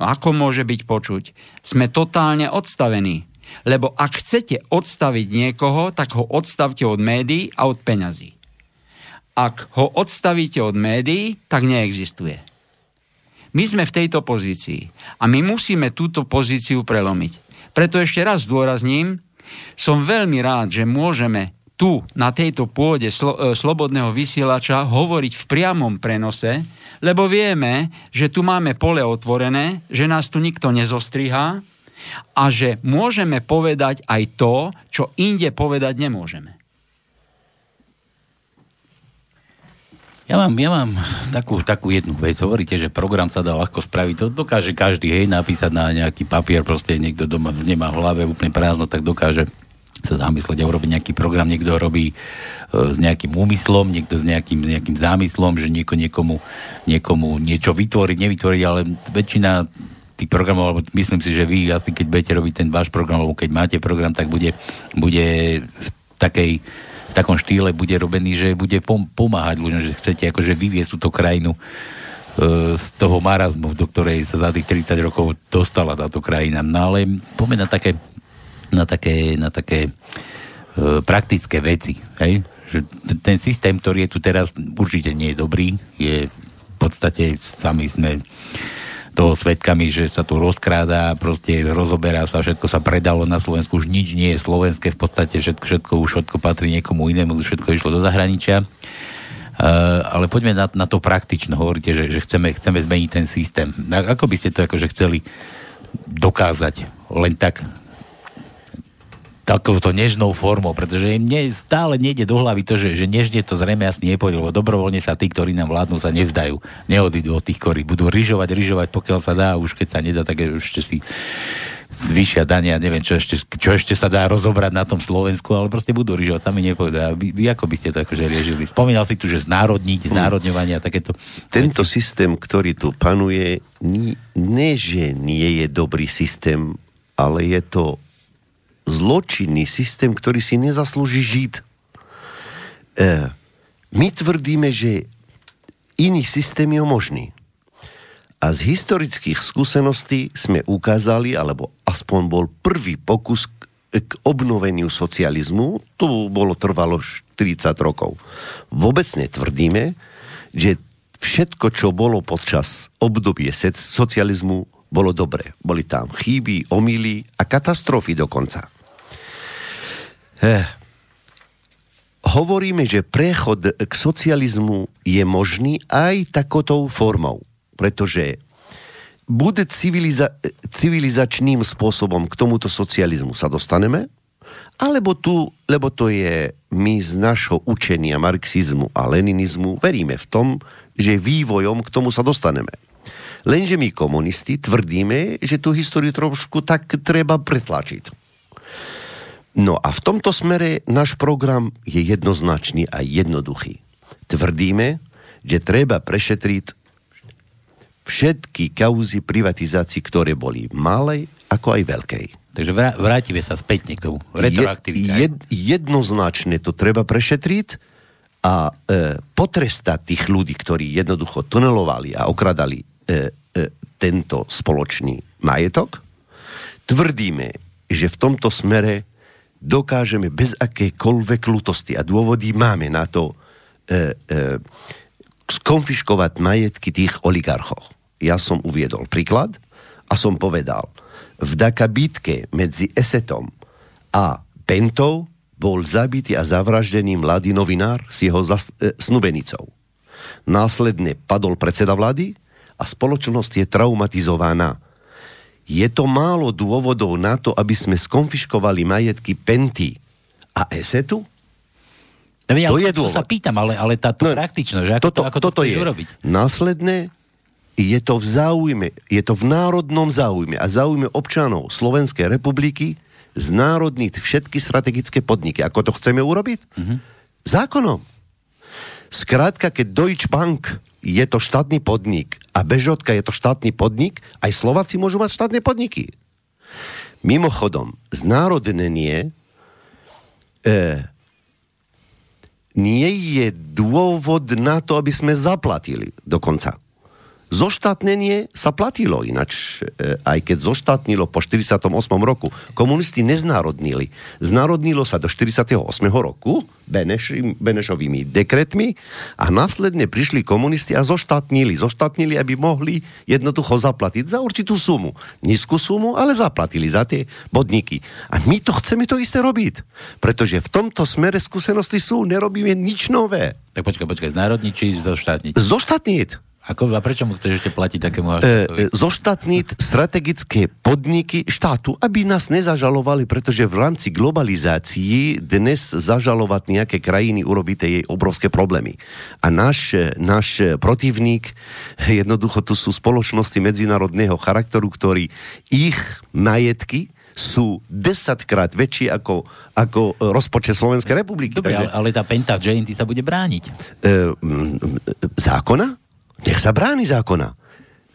C: No ako môže byť počuť? Sme totálne odstavení. Lebo ak chcete odstaviť niekoho, tak ho odstavte od médií a od peňazí. Ak ho odstavíte od médií, tak neexistuje. My sme v tejto pozícii a my musíme túto pozíciu prelomiť. Preto ešte raz zdôrazním, som veľmi rád, že môžeme tu, na tejto pôde slo- e, slobodného vysielača hovoriť v priamom prenose, lebo vieme, že tu máme pole otvorené, že nás tu nikto nezostrihá a že môžeme povedať aj to, čo inde povedať nemôžeme.
A: Ja mám, ja mám takú, takú jednu vec. Hovoríte, že program sa dá ľahko spraviť. To dokáže každý, hej, napísať na nejaký papier, proste niekto doma nemá v hlave úplne prázdno, tak dokáže sa zamyslieť a urobiť nejaký program. Niekto robí e, s nejakým úmyslom, niekto s nejakým, nejakým zámyslom, že nieko niekomu, niekomu niečo vytvoriť, nevytvoriť, ale väčšina tých programov, alebo myslím si, že vy asi keď budete robiť ten váš program, alebo keď máte program, tak bude, bude v takej v takom štýle bude robený, že bude pom- pomáhať ľuďom, že chcete akože vyviesť túto krajinu e, z toho marazmu, do ktorej sa za tých 30 rokov dostala táto krajina. No ale poďme na také na také, na také e, praktické veci. Hej? Že ten systém, ktorý je tu teraz, určite nie je dobrý. Je v podstate, sami sme toho svetkami, že sa tu rozkráda, proste rozoberá sa, všetko sa predalo na Slovensku, už nič nie je slovenské, v podstate všetko, všetko už všetko patrí niekomu inému, všetko išlo do zahraničia. Uh, ale poďme na, na to praktično. Hovoríte, že, že chceme, chceme zmeniť ten systém. Ako by ste to akože chceli dokázať? Len tak takouto nežnou formou, pretože mne stále nejde do hlavy to, že, že nežne to zrejme asi nepôjde, lebo dobrovoľne sa tí, ktorí nám vládnu, sa nevzdajú. Neodídu od tých, ktorí budú ryžovať, ryžovať, pokiaľ sa dá, už keď sa nedá, tak ešte si zvyšia dania, neviem, čo ešte, čo ešte sa dá rozobrať na tom Slovensku, ale proste budú ryžovať, sami. A vy, vy ako by ste to akože riešili? Spomínal si tu, že znárodniť, znárodňovanie a takéto...
B: Tento systém, ktorý tu panuje, nie, že nie je dobrý systém, ale je to zločinný systém, ktorý si nezaslúži žiť. E, my tvrdíme, že iný systém je možný. A z historických skúseností sme ukázali, alebo aspoň bol prvý pokus k obnoveniu socializmu, to bolo trvalo 40 rokov. Vôbec netvrdíme, že všetko, čo bolo počas obdobie socializmu, bolo dobre. Boli tam chyby, omily a katastrofy dokonca. Eh, hovoríme, že prechod k socializmu je možný aj takotou formou, pretože bude civiliza- civilizačným spôsobom k tomuto socializmu sa dostaneme, alebo tu, lebo to je my z našho učenia marxizmu a leninizmu, veríme v tom, že vývojom k tomu sa dostaneme. Lenže my komunisti tvrdíme, že tú históriu trošku tak treba pretlačiť. No a v tomto smere náš program je jednoznačný a jednoduchý. Tvrdíme, že treba prešetriť všetky kauzy privatizácií, ktoré boli malej ako aj veľkej.
A: Takže vrátime sa späť k tomu. Retroaktivita.
B: Jed, jednoznačne to treba prešetriť a e, potrestať tých ľudí, ktorí jednoducho tunelovali a okradali e, e, tento spoločný majetok. Tvrdíme, že v tomto smere dokážeme bez akékoľvek lutosti a dôvody máme na to e, e, skonfiškovať majetky tých oligarchov. Ja som uviedol príklad a som povedal, v Daka bitke medzi Esetom a Pentou bol zabitý a zavraždený mladý novinár s jeho zas, e, snubenicou. Následne padol predseda vlády a spoločnosť je traumatizovaná je to málo dôvodov na to, aby sme skonfiškovali majetky Penty a Esetu?
A: No, ja, to je dôvod. To sa pýtam, ale, ale táto no, praktičnosť, že ako toto, to, ako
B: toto to je. urobiť? Následné je to v záujme, je to v národnom záujme a záujme občanov Slovenskej republiky znárodniť všetky strategické podniky. Ako to chceme urobiť? Mm-hmm. Zákonom. Skrátka, keď Deutsche Bank je to štátny podnik a Bežotka je to štátny podnik, aj Slováci môžu mať štátne podniky. Mimochodom, znárodnenie e, nie je dôvod na to, aby sme zaplatili dokonca. Zoštátnenie sa platilo ináč, e, aj keď zoštátnilo po 48. roku. Komunisti neznárodnili. Znárodnilo sa do 48. roku Beneš, Benešovými dekretmi a následne prišli komunisti a zoštátnili. Zoštátnili, aby mohli jednoducho zaplatiť za určitú sumu. Nízku sumu, ale zaplatili za tie podniky. A my to chceme to isté robiť. Pretože v tomto smere skúsenosti sú, nerobíme nič nové.
A: Tak počkaj, počkaj, znárodniť či zoštátniť?
B: Zoštátniť.
A: Ako, a prečo mu chceš ešte platiť takému
B: e, e, Zoštátniť strategické podniky štátu, aby nás nezažalovali, pretože v rámci globalizácií dnes zažalovať nejaké krajiny urobíte jej obrovské problémy. A náš, náš protivník, jednoducho tu sú spoločnosti medzinárodného charakteru, ktorí ich majetky, sú desaťkrát väčšie ako, ako rozpočet Slovenskej republiky.
A: Dobre, ale, ale tá Penta JNT sa bude brániť.
B: E, zákona? Nech sa bráni zákona.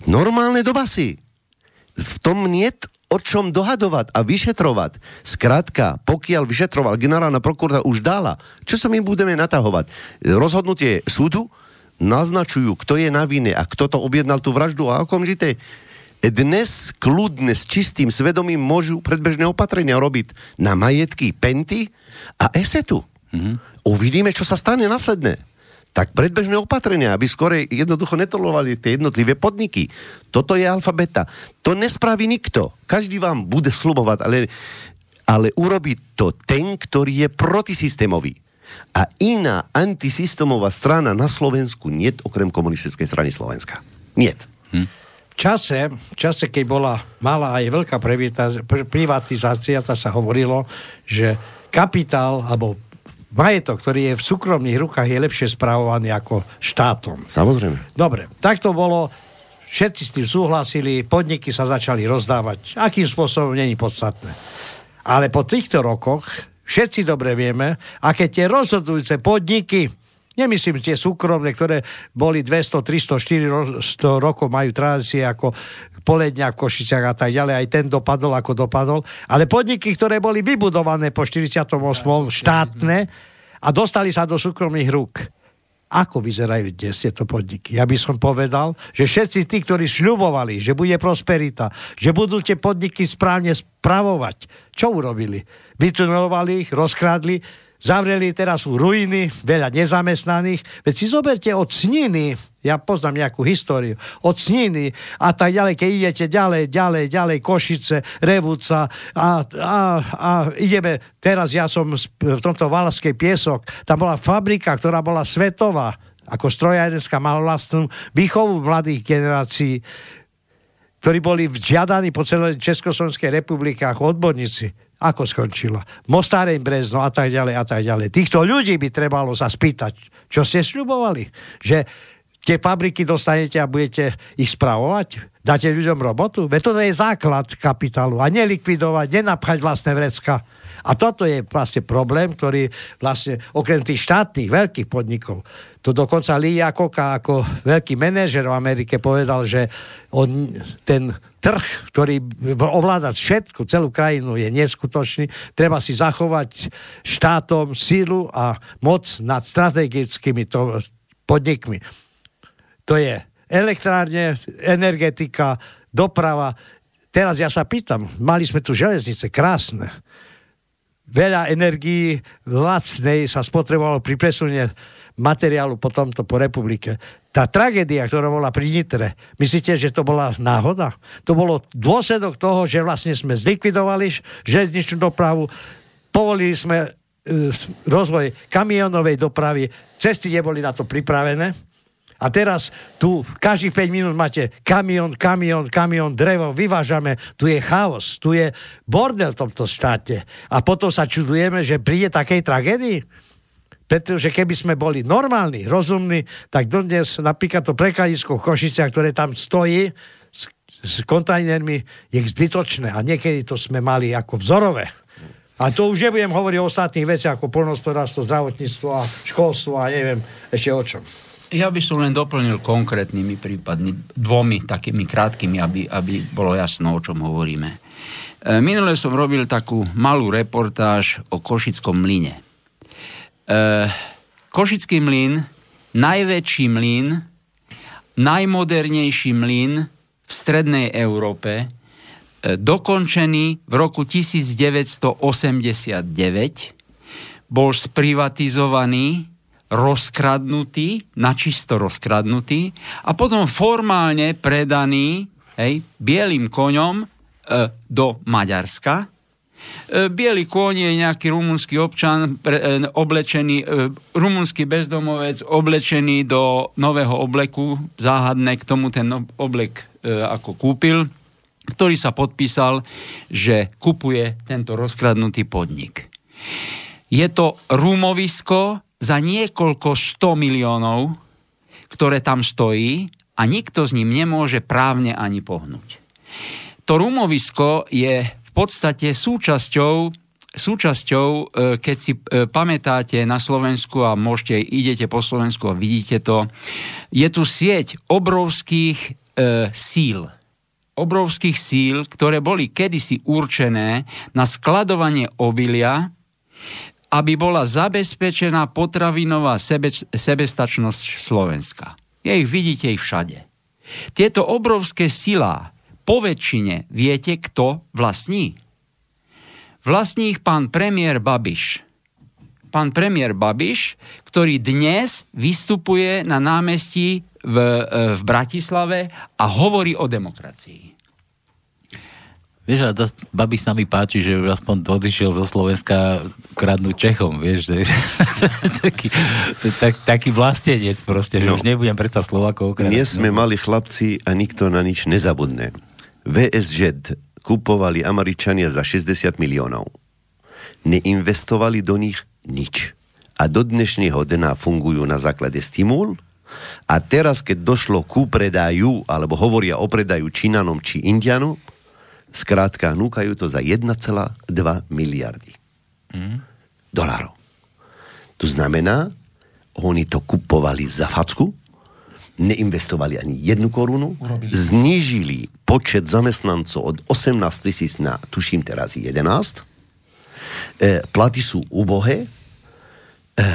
B: Normálne do basy. V tom niet o čom dohadovať a vyšetrovať. Skrátka, pokiaľ vyšetroval generálna prokurátora už dala, čo sa my budeme natahovať? Rozhodnutie súdu naznačujú, kto je na vine a kto to objednal tú vraždu a okamžite dnes kľudne s čistým svedomím môžu predbežné opatrenia robiť na majetky Penty a Esetu. Mm-hmm. Uvidíme, čo sa stane následne. Tak predbežné opatrenia, aby skore jednoducho netolovali tie jednotlivé podniky. Toto je alfabeta. To nespraví nikto. Každý vám bude slubovať, ale, ale urobí to ten, ktorý je protisystémový. A iná antisystémová strana na Slovensku nie okrem komunistickej strany Slovenska. Nie. Hm?
D: V čase, v čase, keď bola malá aj veľká privatizácia, tak sa hovorilo, že kapitál alebo majetok, ktorý je v súkromných rukách, je lepšie správovaný ako štátom.
B: Samozrejme.
D: Dobre, tak to bolo, všetci s tým súhlasili, podniky sa začali rozdávať. Akým spôsobom, není podstatné. Ale po týchto rokoch všetci dobre vieme, aké tie rozhodujúce podniky Nemyslím tie súkromné, ktoré boli 200, 300, 400 rokov majú tradície ako poledňa v Košiciach a tak ďalej. Aj ten dopadol, ako dopadol. Ale podniky, ktoré boli vybudované po 48. štátne a dostali sa do súkromných rúk. Ako vyzerajú dnes tieto podniky? Ja by som povedal, že všetci tí, ktorí šľubovali, že bude prosperita, že budú tie podniky správne spravovať, čo urobili? Vytunelovali ich, rozkrádli, Zavreli teraz sú ruiny, veľa nezamestnaných. Veď si zoberte od Sniny, ja poznám nejakú históriu, od Sniny a tak ďalej, keď idete ďalej, ďalej, ďalej, Košice, Revúca a, a, a ideme, teraz ja som v tomto Valaskej piesok, tam bola fabrika, ktorá bola svetová, ako strojárenská, mala vlastnú výchovu mladých generácií, ktorí boli vžiadaní po celej Československej republike ako odborníci ako skončila. Mostáreň, Brezno a tak ďalej a tak ďalej. Týchto ľudí by trebalo sa spýtať, čo ste sľubovali. Že tie fabriky dostanete a budete ich spravovať? Dáte ľuďom robotu? Veď to je základ kapitálu. A nelikvidovať, nenapchať vlastné vrecka. A toto je vlastne problém, ktorý vlastne okrem tých štátnych veľkých podnikov, to dokonca Lee Koka ako veľký manažer v Amerike povedal, že on, ten trh, ktorý ovláda všetko, celú krajinu, je neskutočný. Treba si zachovať štátom sílu a moc nad strategickými to, podnikmi. To je elektrárne, energetika, doprava. Teraz ja sa pýtam, mali sme tu železnice, krásne veľa energií lacnej sa spotrebovalo pri presunie materiálu po tomto po republike. Tá tragédia, ktorá bola pri Nitre, myslíte, že to bola náhoda? To bolo dôsledok toho, že vlastne sme zlikvidovali železničnú dopravu, povolili sme e, rozvoj kamionovej dopravy, cesty neboli na to pripravené, a teraz tu každých 5 minút máte kamión, kamión, kamión, drevo, vyvážame, tu je chaos, tu je bordel v tomto štáte. A potom sa čudujeme, že príde takej tragédii. Pretože keby sme boli normálni, rozumní, tak dodnes napríklad to prekladisko v Košiciach, ktoré tam stojí s, s kontajnermi, je zbytočné. A niekedy to sme mali ako vzorové. A to už nebudem hovoriť o ostatných veciach ako polnospodárstvo, zdravotníctvo a školstvo a neviem ešte o čom.
C: Ja by som len doplnil konkrétnymi prípadmi, dvomi takými krátkými, aby, aby bolo jasno, o čom hovoríme. E, minule som robil takú malú reportáž o Košickom mlyne. E, Košický mlyn, najväčší mlyn, najmodernejší mlyn v strednej Európe, e, dokončený v roku 1989, bol sprivatizovaný rozkradnutý, načisto rozkradnutý a potom formálne predaný hej, bielým koňom e, do Maďarska. E, bielý kôň je nejaký rumunský občan pre, e, oblečený, e, rumunský bezdomovec oblečený do nového obleku, záhadné k tomu ten oblek ako kúpil, ktorý sa podpísal, že kupuje tento rozkradnutý podnik. Je to rumovisko, za niekoľko 100 miliónov, ktoré tam stojí a nikto s ním nemôže právne ani pohnúť. To rumovisko je podstate súčasťou súčasťou, e, keď si e, pamätáte na Slovensku a môžete, idete po Slovensku a vidíte to, je tu sieť obrovských e, síl. Obrovských síl, ktoré boli kedysi určené na skladovanie obilia aby bola zabezpečená potravinová sebe, sebestačnosť Slovenska. Je ich, vidíte ich všade. Tieto obrovské sila po väčšine viete, kto vlastní? Vlastní ich pán premiér Babiš. Pán premiér Babiš, ktorý dnes vystupuje na námestí v, e, v Bratislave a hovorí o demokracii.
A: Vieš, ale to babi sa mi páči, že aspoň odišiel zo Slovenska kradnúť Čechom, vieš, že, <laughs> taký, tak, taký vlastenec proste, že no. už nebudem predsa Slovakov
B: kradnúť. Nie sme no. mali chlapci a nikto na nič nezabudne. VSŽ kupovali Američania za 60 miliónov. Neinvestovali do nich nič. A do dnešného dna fungujú na základe stimul a teraz, keď došlo ku predaju, alebo hovoria o predaju Čínanom či Indianom, Skrátka, núkajú to za 1,2 miliardy mm. dolárov. To znamená, oni to kupovali za facku, neinvestovali ani jednu korunu, Urobili. znížili počet zamestnancov od 18 tisíc na, tuším teraz, 11. E, platy sú ubohé. E,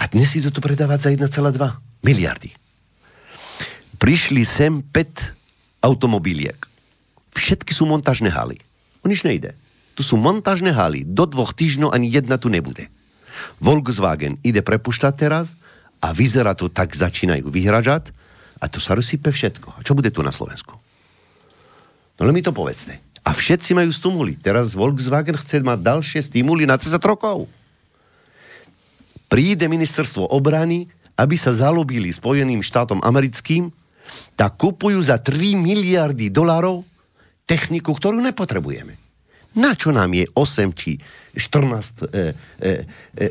B: a dnes si to predávať za 1,2 miliardy. Prišli sem 5 automobiliek všetky sú montážne haly. O nič nejde. Tu sú montážne haly. Do dvoch týždňov ani jedna tu nebude. Volkswagen ide prepuštať teraz a vyzerá to tak, začínajú vyhražať a to sa rozsype všetko. A čo bude tu na Slovensku? No len mi to povedzte. A všetci majú stimuly. Teraz Volkswagen chce mať ďalšie stimuly na 10 rokov. Príde ministerstvo obrany, aby sa zalobili Spojeným štátom americkým, tak kupujú za 3 miliardy dolarov techniku, ktorú nepotrebujeme. Na čo nám je 8 či 14 e, e, e,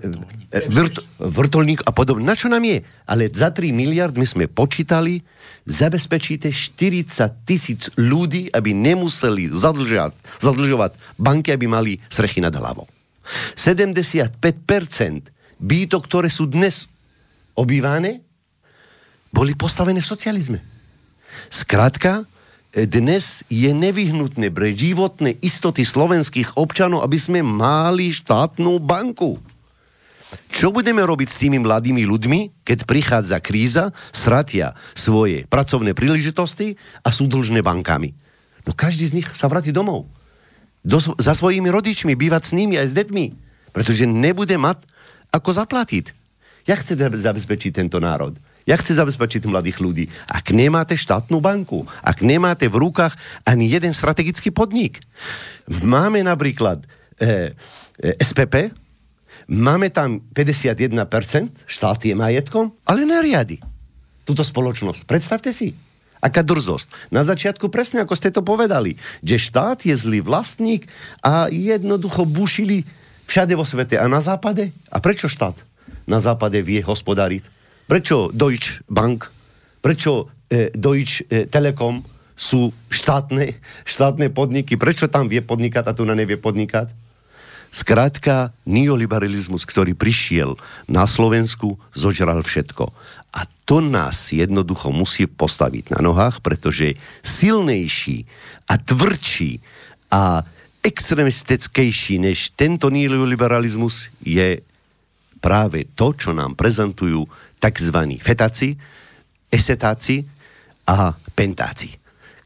B: e, vrt, vrtolník a podobne? Na čo nám je? Ale za 3 miliard my sme počítali, zabezpečíte 40 tisíc ľudí, aby nemuseli zadlžovať, zadlžovať banky, aby mali strechy nad hlavou. 75% bytok, ktoré sú dnes obývané, boli postavené v socializme. Skrátka, dnes je nevyhnutné pre životné istoty slovenských občanov, aby sme mali štátnu banku. Čo budeme robiť s tými mladými ľuďmi, keď prichádza kríza, stratia svoje pracovné príležitosti a sú dlžné bankami? No každý z nich sa vráti domov. Do, za svojimi rodičmi, bývať s nimi aj s deťmi. Pretože nebude mať ako zaplatiť. Ja chcem zabezpečiť tento národ? Ja chci zabezpečiť mladých ľudí. Ak nemáte štátnu banku, ak nemáte v rukách ani jeden strategický podnik. Máme napríklad eh, eh SPP, máme tam 51%, štát je majetkom, ale neriadi túto spoločnosť. Predstavte si. Aká drzosť. Na začiatku presne ako ste to povedali, že štát je zlý vlastník a jednoducho bušili všade vo svete. A na západe? A prečo štát na západe vie hospodariť? Prečo Deutsche Bank, prečo e, Deutsche e, Telekom sú štátne, štátne podniky, prečo tam vie podnikať a tu na nevie podnikať? Skrátka, neoliberalizmus, ktorý prišiel na Slovensku, zožral všetko. A to nás jednoducho musí postaviť na nohách, pretože silnejší a tvrdší a extremistickejší než tento neoliberalizmus je práve to, čo nám prezentujú tzv. fetáci, esetáci a pentáci,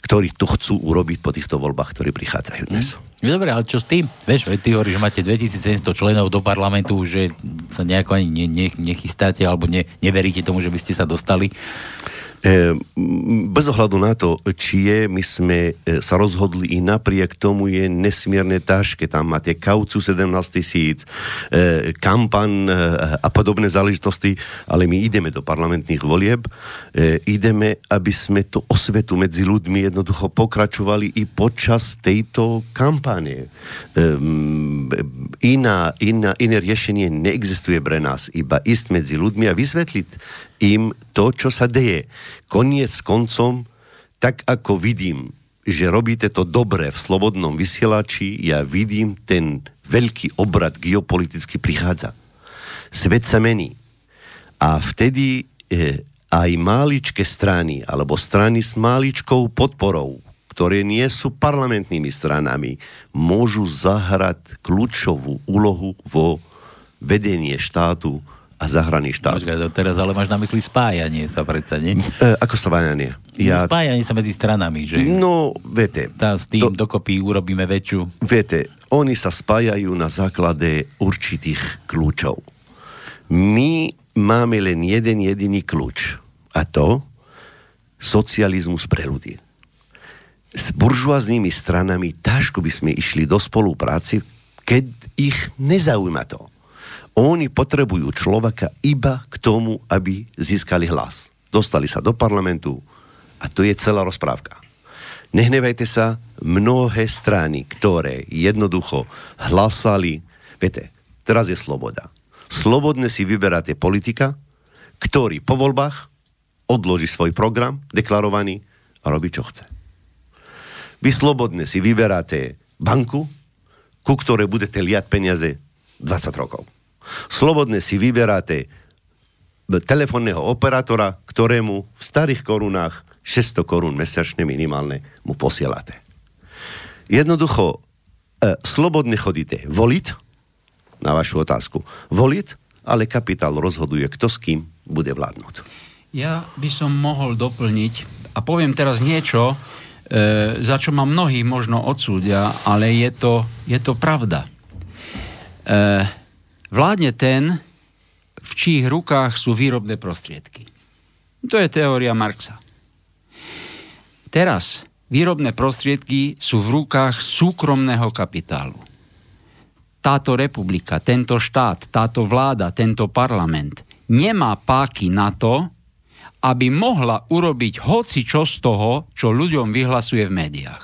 B: ktorí to chcú urobiť po týchto voľbách, ktorí prichádzajú dnes.
A: Mm. Dobre, ale čo s tým? Vieš, ty hovoríš, že máte 2700 členov do parlamentu, že sa nejako ani ne, ne, nechystáte alebo ne, neveríte tomu, že by ste sa dostali.
B: Ehm, bez ohľadu na to, či je, my sme e, sa rozhodli i napriek tomu je nesmierne ťažké. Tam máte kaucu 17 tisíc, e, kampan e, a podobné záležitosti, ale my ideme do parlamentných volieb, ideme, aby sme to osvetu medzi ľuďmi jednoducho pokračovali i počas tejto kampane. Iná, iná, iné riešenie neexistuje pre nás, iba ísť medzi ľuďmi a vysvetliť im to, čo sa deje. Koniec koncom, tak ako vidím, že robíte to dobre v slobodnom vysielači, ja vidím ten veľký obrad geopoliticky prichádza. Svet sa mení. A vtedy e, aj máličké strany, alebo strany s máličkou podporou, ktoré nie sú parlamentnými stranami, môžu zahrať kľúčovú úlohu vo vedenie štátu a zahraný štát.
A: Počkaj, teraz ale máš na mysli spájanie sa predsa, nie?
B: E, ako spájanie?
A: Ja... Spájanie sa medzi stranami, že...
B: No, viete.
A: Tá, s tým to... dokopy urobíme väčšiu...
B: Viete, oni sa spájajú na základe určitých kľúčov. My máme len jeden jediný kľúč. A to socializmus pre ľudí. S buržuaznými stranami ťažko by sme išli do spolupráci, keď ich nezaujíma to. Oni potrebujú človeka iba k tomu, aby získali hlas. Dostali sa do parlamentu a to je celá rozprávka. Nehnevajte sa, mnohé strany, ktoré jednoducho hlasali, viete, teraz je sloboda. Slobodne si vyberáte politika, ktorý po voľbách odloží svoj program deklarovaný a robí, čo chce. Vy slobodne si vyberáte banku, ku ktorej budete liať peniaze 20 rokov. Slobodne si vyberáte telefónneho operátora, ktorému v starých korunách 600 korún mesačne minimálne mu posielate. Jednoducho, e, slobodne chodíte voliť, na vašu otázku, voliť, ale kapitál rozhoduje, kto s kým bude vládnuť.
C: Ja by som mohol doplniť a poviem teraz niečo, e, za čo ma mnohí možno odsúdia, ale je to, je to pravda. E, vládne ten, v čích rukách sú výrobné prostriedky. To je teória Marxa. Teraz výrobné prostriedky sú v rukách súkromného kapitálu. Táto republika, tento štát, táto vláda, tento parlament nemá páky na to, aby mohla urobiť hoci čo z toho, čo ľuďom vyhlasuje v médiách.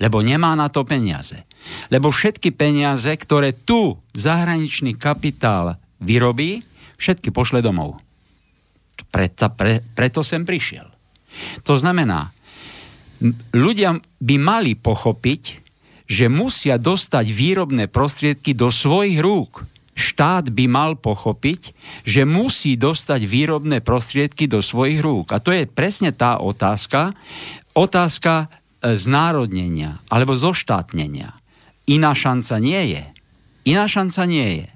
C: Lebo nemá na to peniaze. Lebo všetky peniaze, ktoré tu zahraničný kapitál vyrobí, všetky pošle domov. Preto, pre, preto sem prišiel. To znamená, ľudia by mali pochopiť, že musia dostať výrobné prostriedky do svojich rúk. Štát by mal pochopiť, že musí dostať výrobné prostriedky do svojich rúk. A to je presne tá otázka, otázka e, znárodnenia alebo zoštátnenia. Iná šanca nie je. Iná šanca nie je.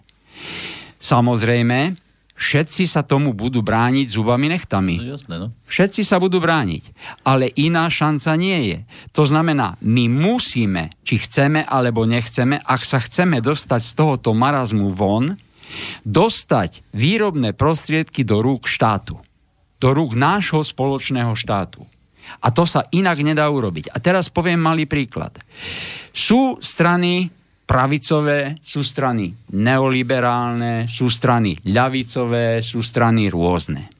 C: Samozrejme, všetci sa tomu budú brániť zubami nechtami.
A: No, jasné, no.
C: Všetci sa budú brániť. Ale iná šanca nie je. To znamená, my musíme, či chceme alebo nechceme, ak sa chceme dostať z tohoto marazmu von, dostať výrobné prostriedky do rúk štátu. Do rúk nášho spoločného štátu. A to sa inak nedá urobiť. A teraz poviem malý príklad. Sú strany pravicové, sú strany neoliberálne, sú strany ľavicové, sú strany rôzne.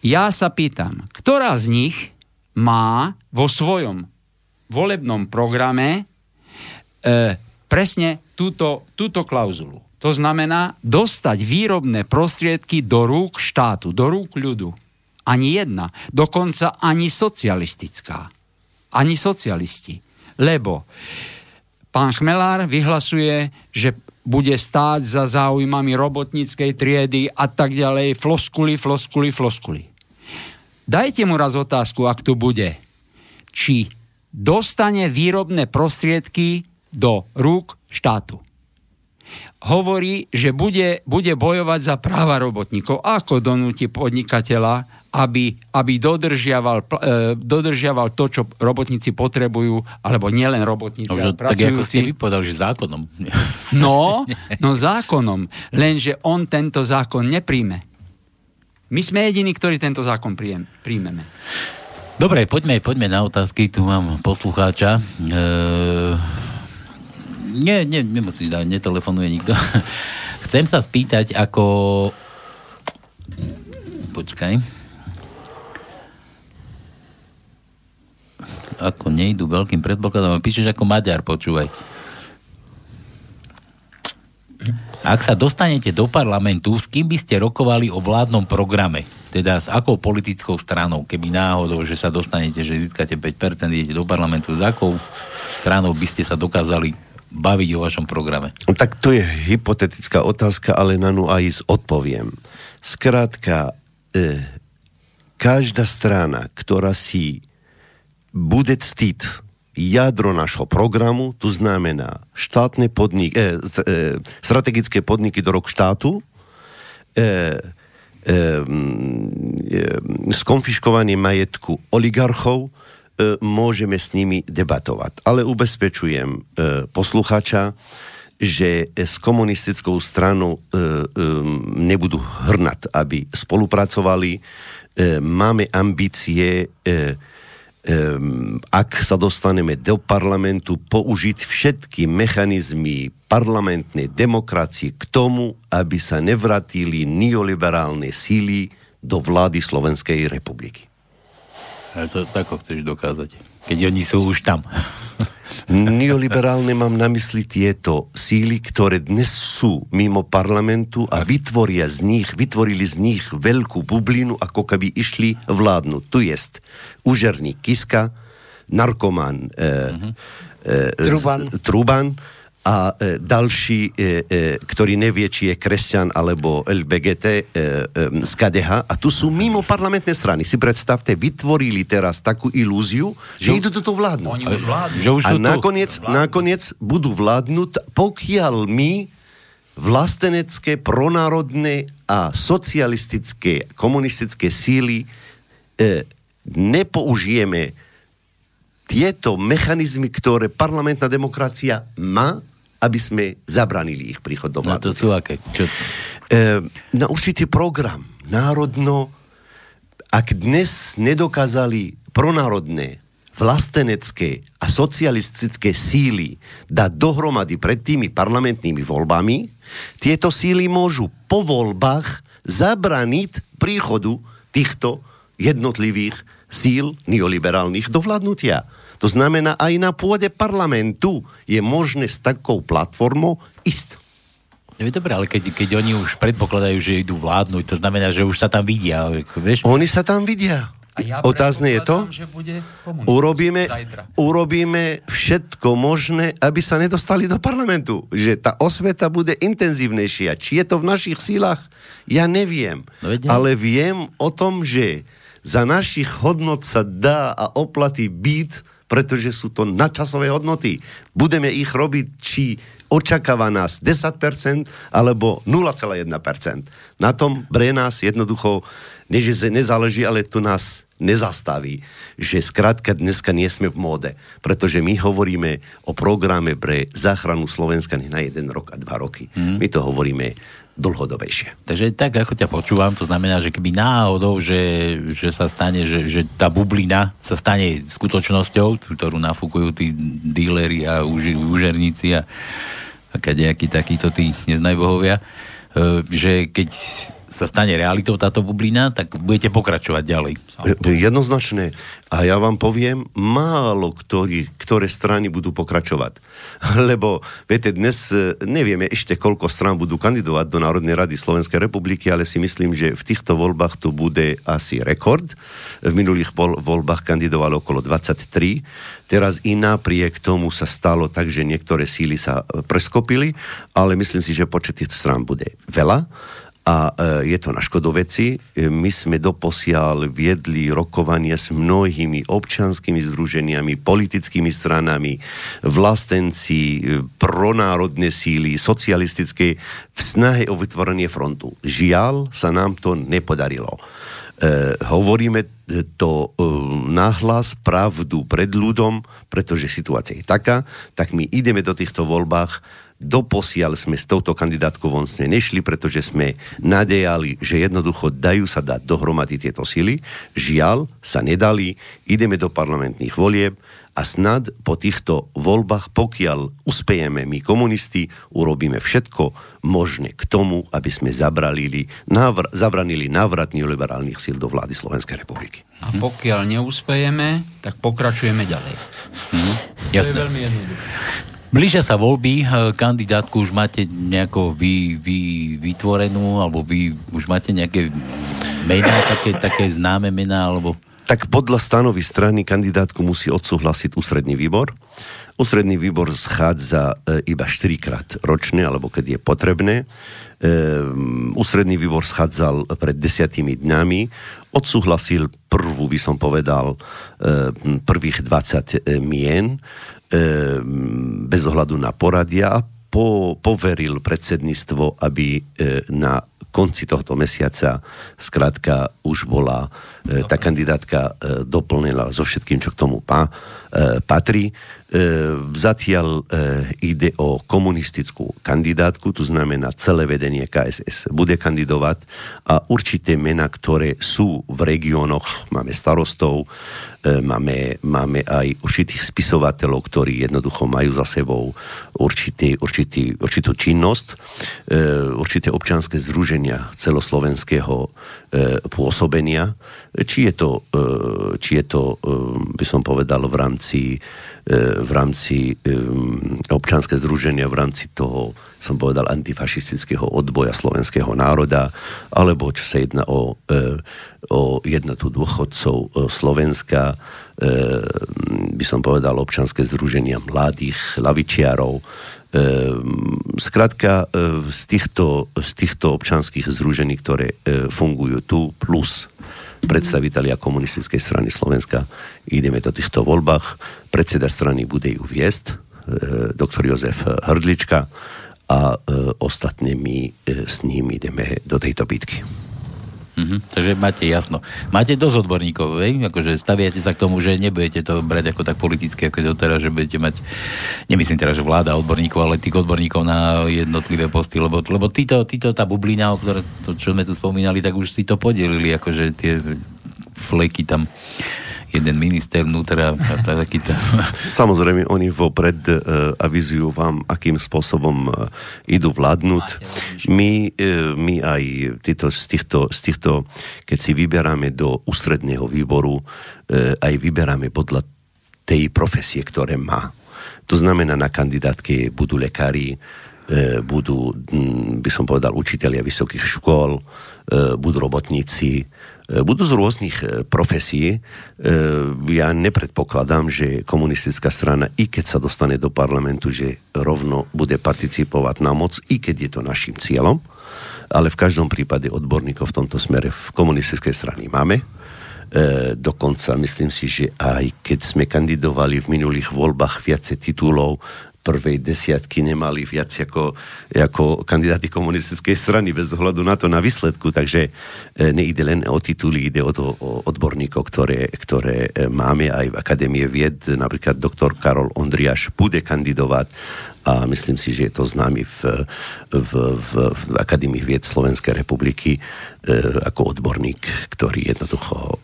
C: Ja sa pýtam, ktorá z nich má vo svojom volebnom programe e, presne túto, túto klauzulu. To znamená dostať výrobné prostriedky do rúk štátu, do rúk ľudu. Ani jedna. Dokonca ani socialistická. Ani socialisti. Lebo pán Chmelár vyhlasuje, že bude stáť za záujmami robotníckej triedy a tak ďalej. Floskuli, floskuli, floskuli. Dajte mu raz otázku, ak tu bude. Či dostane výrobné prostriedky do rúk štátu hovorí, že bude, bude bojovať za práva robotníkov. Ako donúti podnikateľa, aby, aby dodržiaval, e, dodržiaval to, čo robotníci potrebujú, alebo nielen robotníci,
A: no, ale Tak ako ste vypovedal, že zákonom. <laughs>
C: No, no zákonom. Lenže on tento zákon nepríjme. My sme jediní, ktorí tento zákon príjmeme.
A: Dobre, poďme, poďme na otázky. Tu mám poslucháča. E- nie, nie, nemusíš dať, netelefonuje nikto. <laughs> Chcem sa spýtať, ako... Počkaj. Ako nejdu veľkým predpokladom. Píšeš ako Maďar, počúvaj. Ak sa dostanete do parlamentu, s kým by ste rokovali o vládnom programe? Teda s akou politickou stranou, keby náhodou, že sa dostanete, že získate 5%, idete do parlamentu, s akou stranou by ste sa dokázali baviť o vašom programe?
B: Tak to je hypotetická otázka, ale na ňu aj odpoviem. Skrátka, e, každá strana, ktorá si bude ctiť jadro našho programu, to znamená štátne podniky, e, e, strategické podniky do rok štátu, skonfiškovanie majetku oligarchov, e, môžeme s nimi debatovať. Ale ubezpečujem e, posluchača, že s komunistickou stranou e, e, nebudú hrnať, aby spolupracovali. E, máme ambície, e, e, ak sa dostaneme do parlamentu, použiť všetky mechanizmy parlamentnej demokracie k tomu, aby sa nevratili neoliberálne síly do vlády Slovenskej republiky.
A: A to tako chceš dokázať, keď oni sú už tam.
B: Neoliberálne mám na mysli tieto síly, ktoré dnes sú mimo parlamentu a vytvoria z nich, vytvorili z nich veľkú bublinu, ako keby išli vládnu. Tu jest užerník Kiska, narkoman eh, uh-huh.
D: eh, Truban.
B: Truban a e, další, e, e, ktorý nevie, či je kresťan alebo LBGT e, e, z KDH. A tu sú mimo parlamentné strany. Si predstavte, vytvorili teraz takú ilúziu, že, že idú do toho vládnuť.
C: Oni už vládnu.
B: Že už a nakoniec, nakoniec budú vládnuť, pokiaľ my vlastenecké, pronárodné a socialistické, komunistické síly e, nepoužijeme tieto mechanizmy, ktoré parlamentná demokracia má aby sme zabranili ich príchod do vlády.
A: No to sú aké? Čo?
B: E, na určitý program, národno, ak dnes nedokázali pronárodné, vlastenecké a socialistické síly dať dohromady pred tými parlamentnými voľbami, tieto síly môžu po voľbách zabraniť príchodu týchto jednotlivých síl neoliberálnych do vládnutia. To znamená, aj na pôde parlamentu je možné s takou platformou ísť.
A: Je dobre, ale keď, keď oni už predpokladajú, že idú vládnuť, to znamená, že už sa tam vidia. Vieš?
B: Oni sa tam vidia.
C: A ja
B: Otázne je to,
C: že bude
B: urobíme, urobíme všetko možné, aby sa nedostali do parlamentu. Že tá osveta bude intenzívnejšia. Či je to v našich sílach, ja neviem.
A: No,
B: ale viem o tom, že za našich hodnot sa dá a oplatí byt pretože sú to nadčasové hodnoty. Budeme ich robiť, či očakáva nás 10% alebo 0,1%. Na tom pre nás jednoducho než nezáleží, ale to nás nezastaví, že skrátka dneska nie sme v móde, pretože my hovoríme o programe pre záchranu Slovenska na jeden rok a dva roky. Mm. My to hovoríme dlhodobejšie.
A: Takže tak, ako ťa počúvam, to znamená, že keby náhodou, že, že sa stane, že, že tá bublina sa stane skutočnosťou, ktorú nafúkujú tí díleri a už, užerníci a, a nejakí takíto tí neznajbohovia, e, že keď sa stane realitou táto bublina, tak budete pokračovať ďalej.
B: Jednoznačne. A ja vám poviem, málo ktorý, ktoré strany budú pokračovať. <laughs> Lebo, viete, dnes e, nevieme ešte, koľko strán budú kandidovať do Národnej rady Slovenskej republiky, ale si myslím, že v týchto voľbách to bude asi rekord. V minulých voľbách kandidovalo okolo 23. Teraz i napriek tomu sa stalo tak, že niektoré síly sa e, preskopili, ale myslím si, že počet tých strán bude veľa a e, je to na škodu veci. E, my sme doposiaľ viedli rokovania s mnohými občanskými združeniami, politickými stranami, vlastenci, e, pronárodné síly, socialistické v snahe o vytvorenie frontu. Žiaľ sa nám to nepodarilo. E, hovoríme to e, nahlas, pravdu pred ľudom, pretože situácia je taká, tak my ideme do týchto voľbách Doposiaľ sme s touto kandidátkou vonstne nešli, pretože sme nadejali, že jednoducho dajú sa dať dohromady tieto sily. Žiaľ, sa nedali, ideme do parlamentných volieb a snad po týchto voľbách, pokiaľ uspejeme my komunisti, urobíme všetko možné k tomu, aby sme zabranili, návr- zabranili návrat neoliberálnych síl do vlády Slovenskej republiky.
C: A pokiaľ neúspejeme, tak pokračujeme ďalej.
A: Mhm. Jasné. To je veľmi jednoduché. Blížia sa voľby, e, kandidátku už máte nejako vy, vy, vytvorenú, alebo vy už máte nejaké mená, také, také známe mená, alebo...
B: Tak podľa stanovy strany kandidátku musí odsúhlasiť ústredný výbor. Ústredný výbor schádza e, iba 4 krát ročne, alebo keď je potrebné. E, ústredný výbor schádzal pred desiatými dňami, odsúhlasil prvú, by som povedal, prvých 20 mien Ehm, bez ohľadu na poradia po, poveril predsedníctvo, aby e, na konci tohto mesiaca skrátka už bola e, tá kandidátka e, doplnila so všetkým, čo k tomu pa, e, patrí. E, zatiaľ e, ide o komunistickú kandidátku, to znamená celé vedenie KSS bude kandidovať a určité mena, ktoré sú v regiónoch, máme starostov, máme, máme aj určitých spisovateľov, ktorí jednoducho majú za sebou určitý, určitý, určitú činnosť, e, určité občanské združenia celoslovenského e, pôsobenia, či je to, e, či je to e, by som povedal, v rámci E, v rámci občanské združenia, v rámci toho, som povedal, antifašistického odboja slovenského národa, alebo čo sa jedná o, e, o jednotu dôchodcov e, by som povedal, občanské združenia mladých lavičiarov, Skrátka, z týchto, z týchto občanských združení, ktoré fungujú tu, plus predstavitelia komunistickej strany Slovenska. Ideme do týchto voľbách. Predseda strany bude ju viesť, e, doktor Jozef Hrdlička a e, ostatne my e, s ním ideme do tejto bitky.
A: Mm-hmm, takže máte jasno. Máte dosť odborníkov, vej? akože staviate sa k tomu, že nebudete to brať ako tak politicky, ako to teraz, že budete mať, nemyslím teraz, že vláda odborníkov, ale tých odborníkov na jednotlivé posty, lebo, lebo títo, títo tá bublina, o ktoré, to, čo sme tu spomínali, tak už si to podelili, akože tie fleky tam jeden minister vnútra a takýto.
B: Samozrejme, oni vopred uh, avizujú vám, akým spôsobom uh, idú vládnuť. My, uh, my aj týto, z, týchto, z týchto, keď si vyberáme do ústredného výboru, uh, aj vyberáme podľa tej profesie, ktoré má. To znamená, na kandidátke budú lekári, budú, by som povedal, učiteľia vysokých škôl, budú robotníci, budú z rôznych e, profesí. E, ja nepredpokladám, že komunistická strana, i keď sa dostane do parlamentu, že rovno bude participovať na moc, i keď je to našim cieľom. Ale v každom prípade odborníkov v tomto smere v komunistickej strany máme. dokonca myslím si, že aj keď sme kandidovali v minulých voľbách viacej titulov, prvej desiatky nemali viac ako, ako kandidáti komunistickej strany bez ohľadu na to, na výsledku. Takže e, nejde len o tituly, ide o, to, o odborníkov, ktoré, ktoré e, máme aj v Akadémie vied. Napríklad doktor Karol Ondriaš bude kandidovať a myslím si, že je to známy v, v, v, v Akadémii vied Slovenskej republiky e, ako odborník, ktorý jednoducho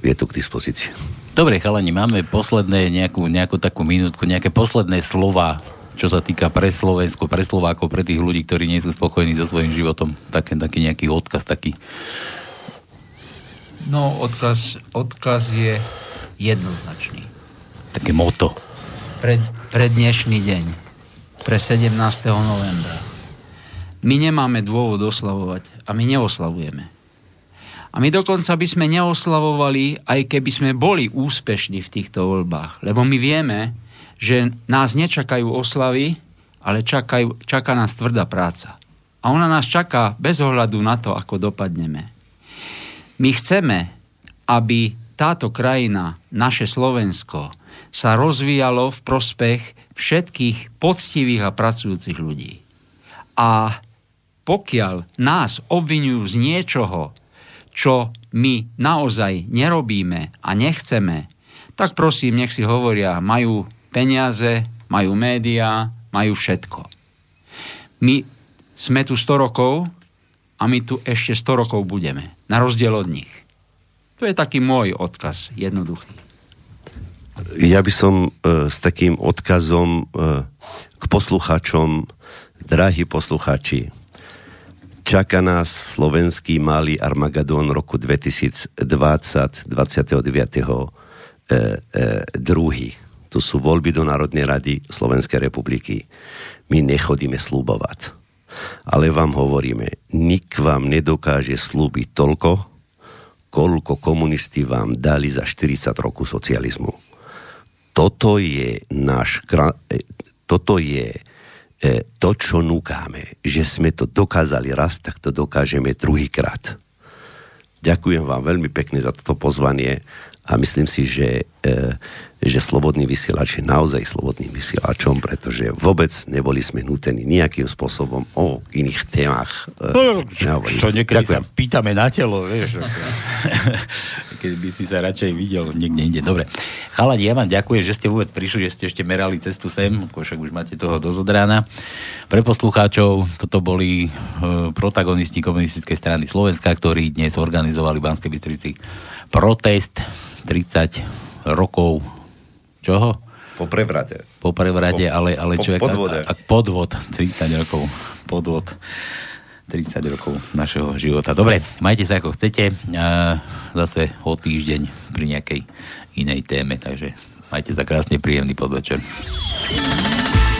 B: je tu k dispozícii.
A: Dobre, chalani, máme posledné nejakú, nejakú takú minútku, nejaké posledné slova, čo sa týka pre Slovensko, pre Slovákov, pre tých ľudí, ktorí nie sú spokojní so svojím životom. Taký, taký nejaký odkaz, taký.
C: No, odkaz, odkaz je jednoznačný.
A: Také moto.
C: Pre, pre dnešný deň, pre 17. novembra. My nemáme dôvod oslavovať a my neoslavujeme. A my dokonca by sme neoslavovali, aj keby sme boli úspešní v týchto voľbách. Lebo my vieme, že nás nečakajú oslavy, ale čakajú, čaká nás tvrdá práca. A ona nás čaká bez ohľadu na to, ako dopadneme. My chceme, aby táto krajina, naše Slovensko, sa rozvíjalo v prospech všetkých poctivých a pracujúcich ľudí. A pokiaľ nás obvinujú z niečoho, čo my naozaj nerobíme a nechceme, tak prosím, nech si hovoria, majú peniaze, majú médiá, majú všetko. My sme tu 100 rokov a my tu ešte 100 rokov budeme, na rozdiel od nich. To je taký môj odkaz, jednoduchý.
B: Ja by som e, s takým odkazom e, k poslucháčom, drahí poslucháči, Čaká nás slovenský malý Armagedon roku 2020, 29. E, e, druhý. Tu sú voľby do Národnej rady Slovenskej republiky. My nechodíme slúbovať. Ale vám hovoríme, nik vám nedokáže slúbiť toľko, koľko komunisti vám dali za 40 rokov socializmu. Toto je náš, e, toto je to, čo núkáme, že sme to dokázali raz, tak to dokážeme druhýkrát. Ďakujem vám veľmi pekne za toto pozvanie a myslím si, že, e, že slobodný vysielač je naozaj slobodným vysielačom, pretože vôbec neboli sme nutení nejakým spôsobom o iných témach.
A: E, no, čo niekedy Ďakujem. sa pýtame na telo, vieš. <laughs> Keď by si sa radšej videl niekde inde. Dobre. Chalani, ja vám ďakujem, že ste vôbec prišli, že ste ešte merali cestu sem, však už máte toho dosť od rána. Pre poslucháčov, toto boli e, protagonisti komunistickej strany Slovenska, ktorí dnes organizovali v Banskej Bystrici protest 30 rokov čoho?
B: Po prevrate.
A: Po prevrate, po, ale, ale
B: po podvode.
A: Ak, podvod, 30 rokov, podvod. 30 rokov našeho života. Dobre, majte sa ako chcete. Zase o týždeň pri nejakej inej téme, takže majte sa krásne príjemný podvečer.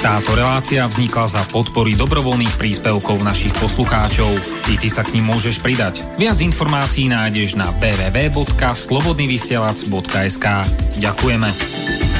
E: Táto relácia vznikla za podpory dobrovoľných príspevkov našich poslucháčov. I ty sa k ním môžeš pridať. Viac informácií nájdeš na www.slobodnyvysielac.sk Ďakujeme.